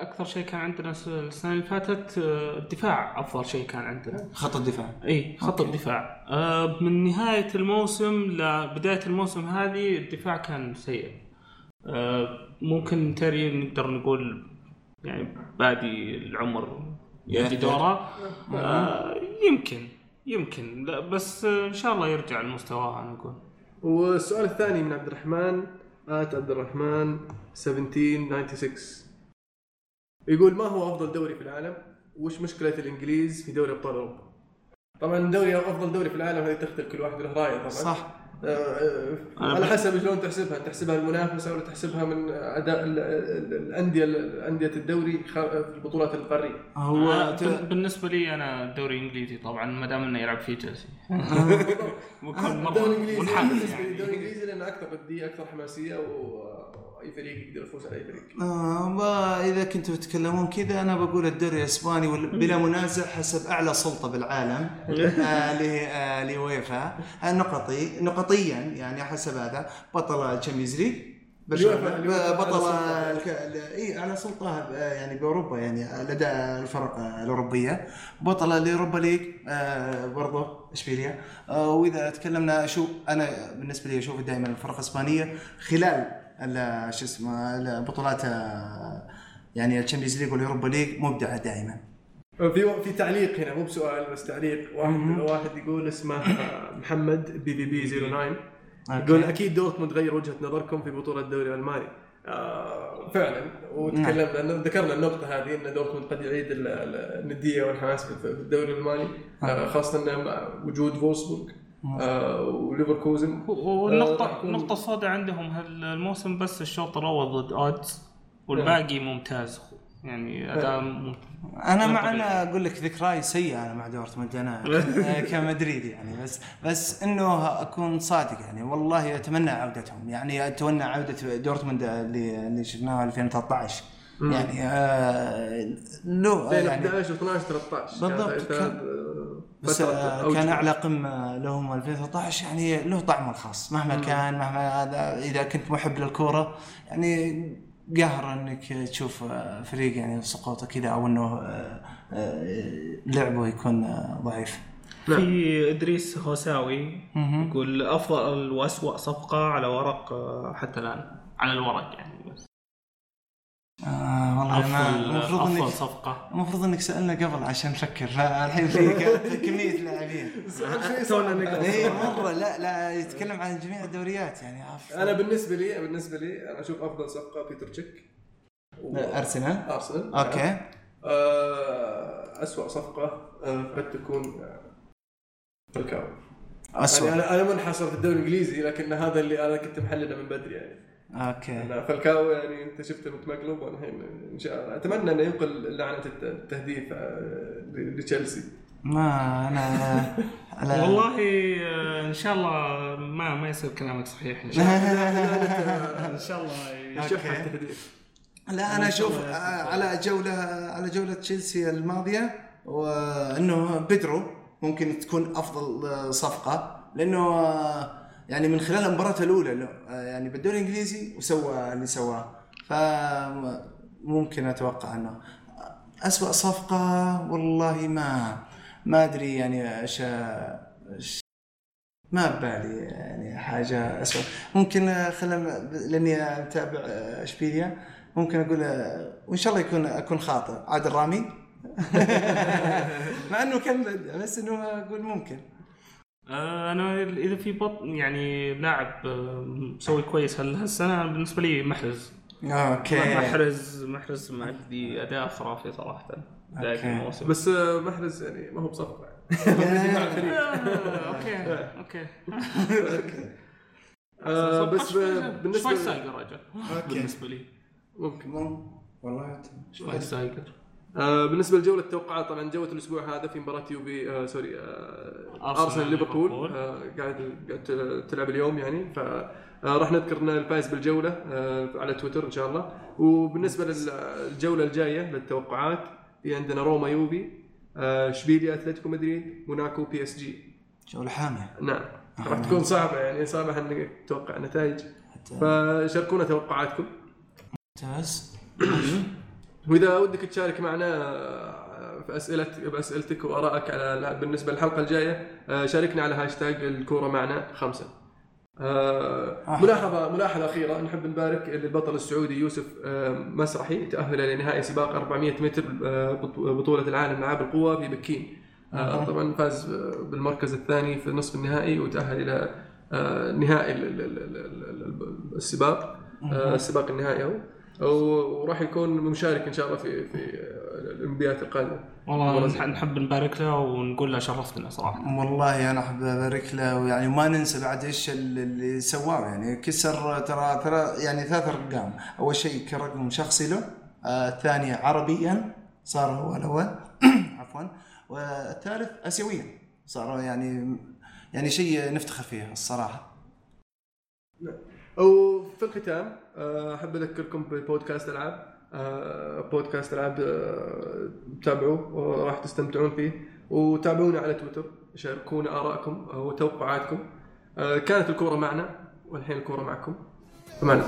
أكثر شيء كان عندنا الس- السنة اللي فاتت آه، الدفاع أفضل شيء كان عندنا. خط الدفاع إي خط الدفاع آه، من نهاية الموسم لبدايه الموسم هذه الدفاع كان سيء. آه، ممكن تري نقدر نقول يعني بادي العمر يجي دوره. آه، يمكن يمكن. بس إن شاء الله يرجع لمستواه أنا أقول. والسؤال الثاني من عبد الرحمن آت عبد الرحمن 1796 يقول ما هو أفضل دوري في العالم؟ وش مشكلة الإنجليز في دوري أبطال أوروبا؟ طبعا دوري أفضل دوري في العالم هذه تختلف كل واحد له رأيه طبعا صح على ب- حسب شلون تحسبها. تحسبها المنافسة ولا تحسبها من أداء ال- ال- الأندية انديه الدوري في البطولات القارية. هو آه، ت- بال- بالنسبة لي أنا الدوري الإنجليزي طبعا ما دام إنه يلعب فيه تشيلسي بكون مرة الدوري الإنجليزي منحاز بالنسبة لي يعني. الدوري الإنجليزي لأنه أكثر ندية أكثر حماسية واي فريق يقدر يفوز على أي فريق. آه إذا كنتوا تتكلمون كذا أنا بقول الدوري الإسباني بلا منازع حسب أعلى سلطة بالعالم آه ل- آه لويفا آه نقطي نقطيا يعني حسب هذا. بطل ال Champions League بطل إي على سلطة آه، يعني بأوروبا يعني لدى الفرق الأوروبية. بطل ال Europa League آه، برضه اشبيليا آه، وإذا تكلمنا شو أنا بالنسبة لي أشوف دائما الفرق الإسبانية خلال ال- شو اسمه البطولات آه، يعني ال Champions League وال Europa League مبدعة دائما. في في تعليق هنا مو بسؤال بس تعليق. واحد واحد يقول اسمه آه، محمد BVB 09 يقول أكيد دورتموند غير وجهة نظركم في بطولة الدوري الألماني. آه فعلا. وتكلمنا إنه ذكرنا النقطة هذه إن دورتموند قد يعيد ال- ال- الندية والحماس في الدوري الألماني. آه خاصة مع وجود فولسبورغ. آه وليفركوزن. آه، والنقطة يكون- النقطة السوداء عندهم هالموسم بس الشوط الأول ضد أودز والباقي ممتاز؟ يعني أداء مم- أنا مع. أنا أقول لك ذكراي سيئة أنا مع دورتموند أنا كمدريد يعني بس بس إنه أكون صادق يعني والله أتمنى عودتهم. يعني أتمنى عودة دورتموند اللي اللي شفناها 2013 يعني آه بين يعني 11 و 12 13 بالضبط، بس آه،. كان أعلى قمة لهم 2013 يعني له طعمه الخاص مهما كان مهما هذا إذا كنت محب للكورة يعني قهر إنك تشوف آه، فريق يعني سقوطه كذا أو إنه آه، لعبه يكون ضعيف. في إدريس هوساوي يقول أفضل وأسوأ صفقة على ورق حتى الآن على الورق يعني المفروض انك صفقة. المفروض إنك سألنا قبل عشان نفكر فالحين في كمية لاعبين. تونا. اي مرة لا لا يتكلم عن جميع الدوريات يعني أفضل. أنا بالنسبة لي بالنسبة لي أنا أشوف أفضل صفقة بيتر تشيك و- أرسنال. أرسنال. okay. آه، أسوأ صفقة آه، قد تكون آه، فالكاو. اسوء يعني أنا أنا منحصر في الدوري الإنجليزي لكن هذا اللي أنا كنت محلله من بدري يعني. okay. أنا فالكاو يعني أنت شفته متمقلب وأنا الحين إن شاء الله. أتمنى أنه ينقل لعنة الت- التهديف آه، لتشيلسي. ما أنا على والله آه، إن شاء الله ما ما يصير كلامك صحيح إن شاء الله. إن شاء الله. التهديف. لا أنا أشوف آه، على جولة على جولة تشيلسي الماضية وإنه بيدرو ممكن تكون أفضل صفقة لأنه يعني من خلال المباراة الأولى آه، يعني بالدوري الإنجليزي وسوى اللي سواه. فممكن أتوقع أنه اسوء صفقة والله ما ما أدري يعني إيش ما ببالي يعني حاجة اسوء ممكن آه، خلينا لأني أتابع آه، إشبيليا ممكن أقول وإن شاء الله يكون أكون خاطئ. عادل رامي؟ مع إنه بدع بس إنه أقول ممكن. أنا إذا في بط يعني لاعب آه، مسوي كويس هال- هالسنة بالنسبة لي محرز. okay. محرز محرز مأدي أداء خرافي صراحة بدايه okay. الموسم. بس آه، محرز يعني ما هو بصفقه آه، okay okay. آه، بس بالنسبة شفاينشتايقر رجل okay. بالنسبة لي. ممكن مم. والله شفاينشتايقر آه، بالنسبة لجولة التوقعات طبعا جولة الأسبوع هذا في مباراة يوفي آه sorry آه أرسنال أرسنال ليفربول. آه قاعد قاعد تلعب اليوم يعني. ف آه، راح نذكر الفائز بالجولة آه على تويتر إن شاء الله. وبالنسبة للجوله الجاية للتوقعات في عندنا روما يوفي إشبيليا أتلتيكو مدريد موناكو PSG. جولة حامية. نعم. راح تكون صعبة يعني صعبة إنك تتوقع نتائج. فشاركونا توقعاتكم. ممتاز. وإذا ودك تشارك معنا آه، في اسئله بأسئلتك وآرائك على بالنسبة للحلقة الجاية آه، شاركنا على هاشتاج الكورة معنا خمسة. آه،. ملاحظة ملاحظة أخيرة نحب نبارك للبطل السعودي يوسف مسرحي تأهل لنهائي سباق 400 متر بط- بطولة العالم العاب القوى في بكين. طبعا فاز بالمركز الثاني في نصف النهائي وتأهل إلى نهائي ال- ال- ال- ال- ال- السباق السباق النهائي هو وراح يكون مشارك إن شاء الله في في الأولمبيات القادمة. والله نح- نحب نبارك له ونقول له شرفتنا صراحة. والله أنا أحب ابارك له ويعني وما ننسى بعد إيش اللي سواه. يعني كسر ترى ترى يعني ثلاث أرقام. أول شيء كرقم شخصي له آه الثاني عربيا صار هو الأول. عفوا. والثالث اسيويا صار يعني يعني شيء نفتخر فيه الصراحة. وفي الختام آه، أحب أذكركم ببودكاست ألعاب. آه، بودكاست ألعاب آه، تابعوه وراح تستمتعون فيه. وتابعونا على تويتر شاركونا آرائكم وتوقعاتكم آه، كانت الكورة معنا والحين الكورة معكم. فمعنا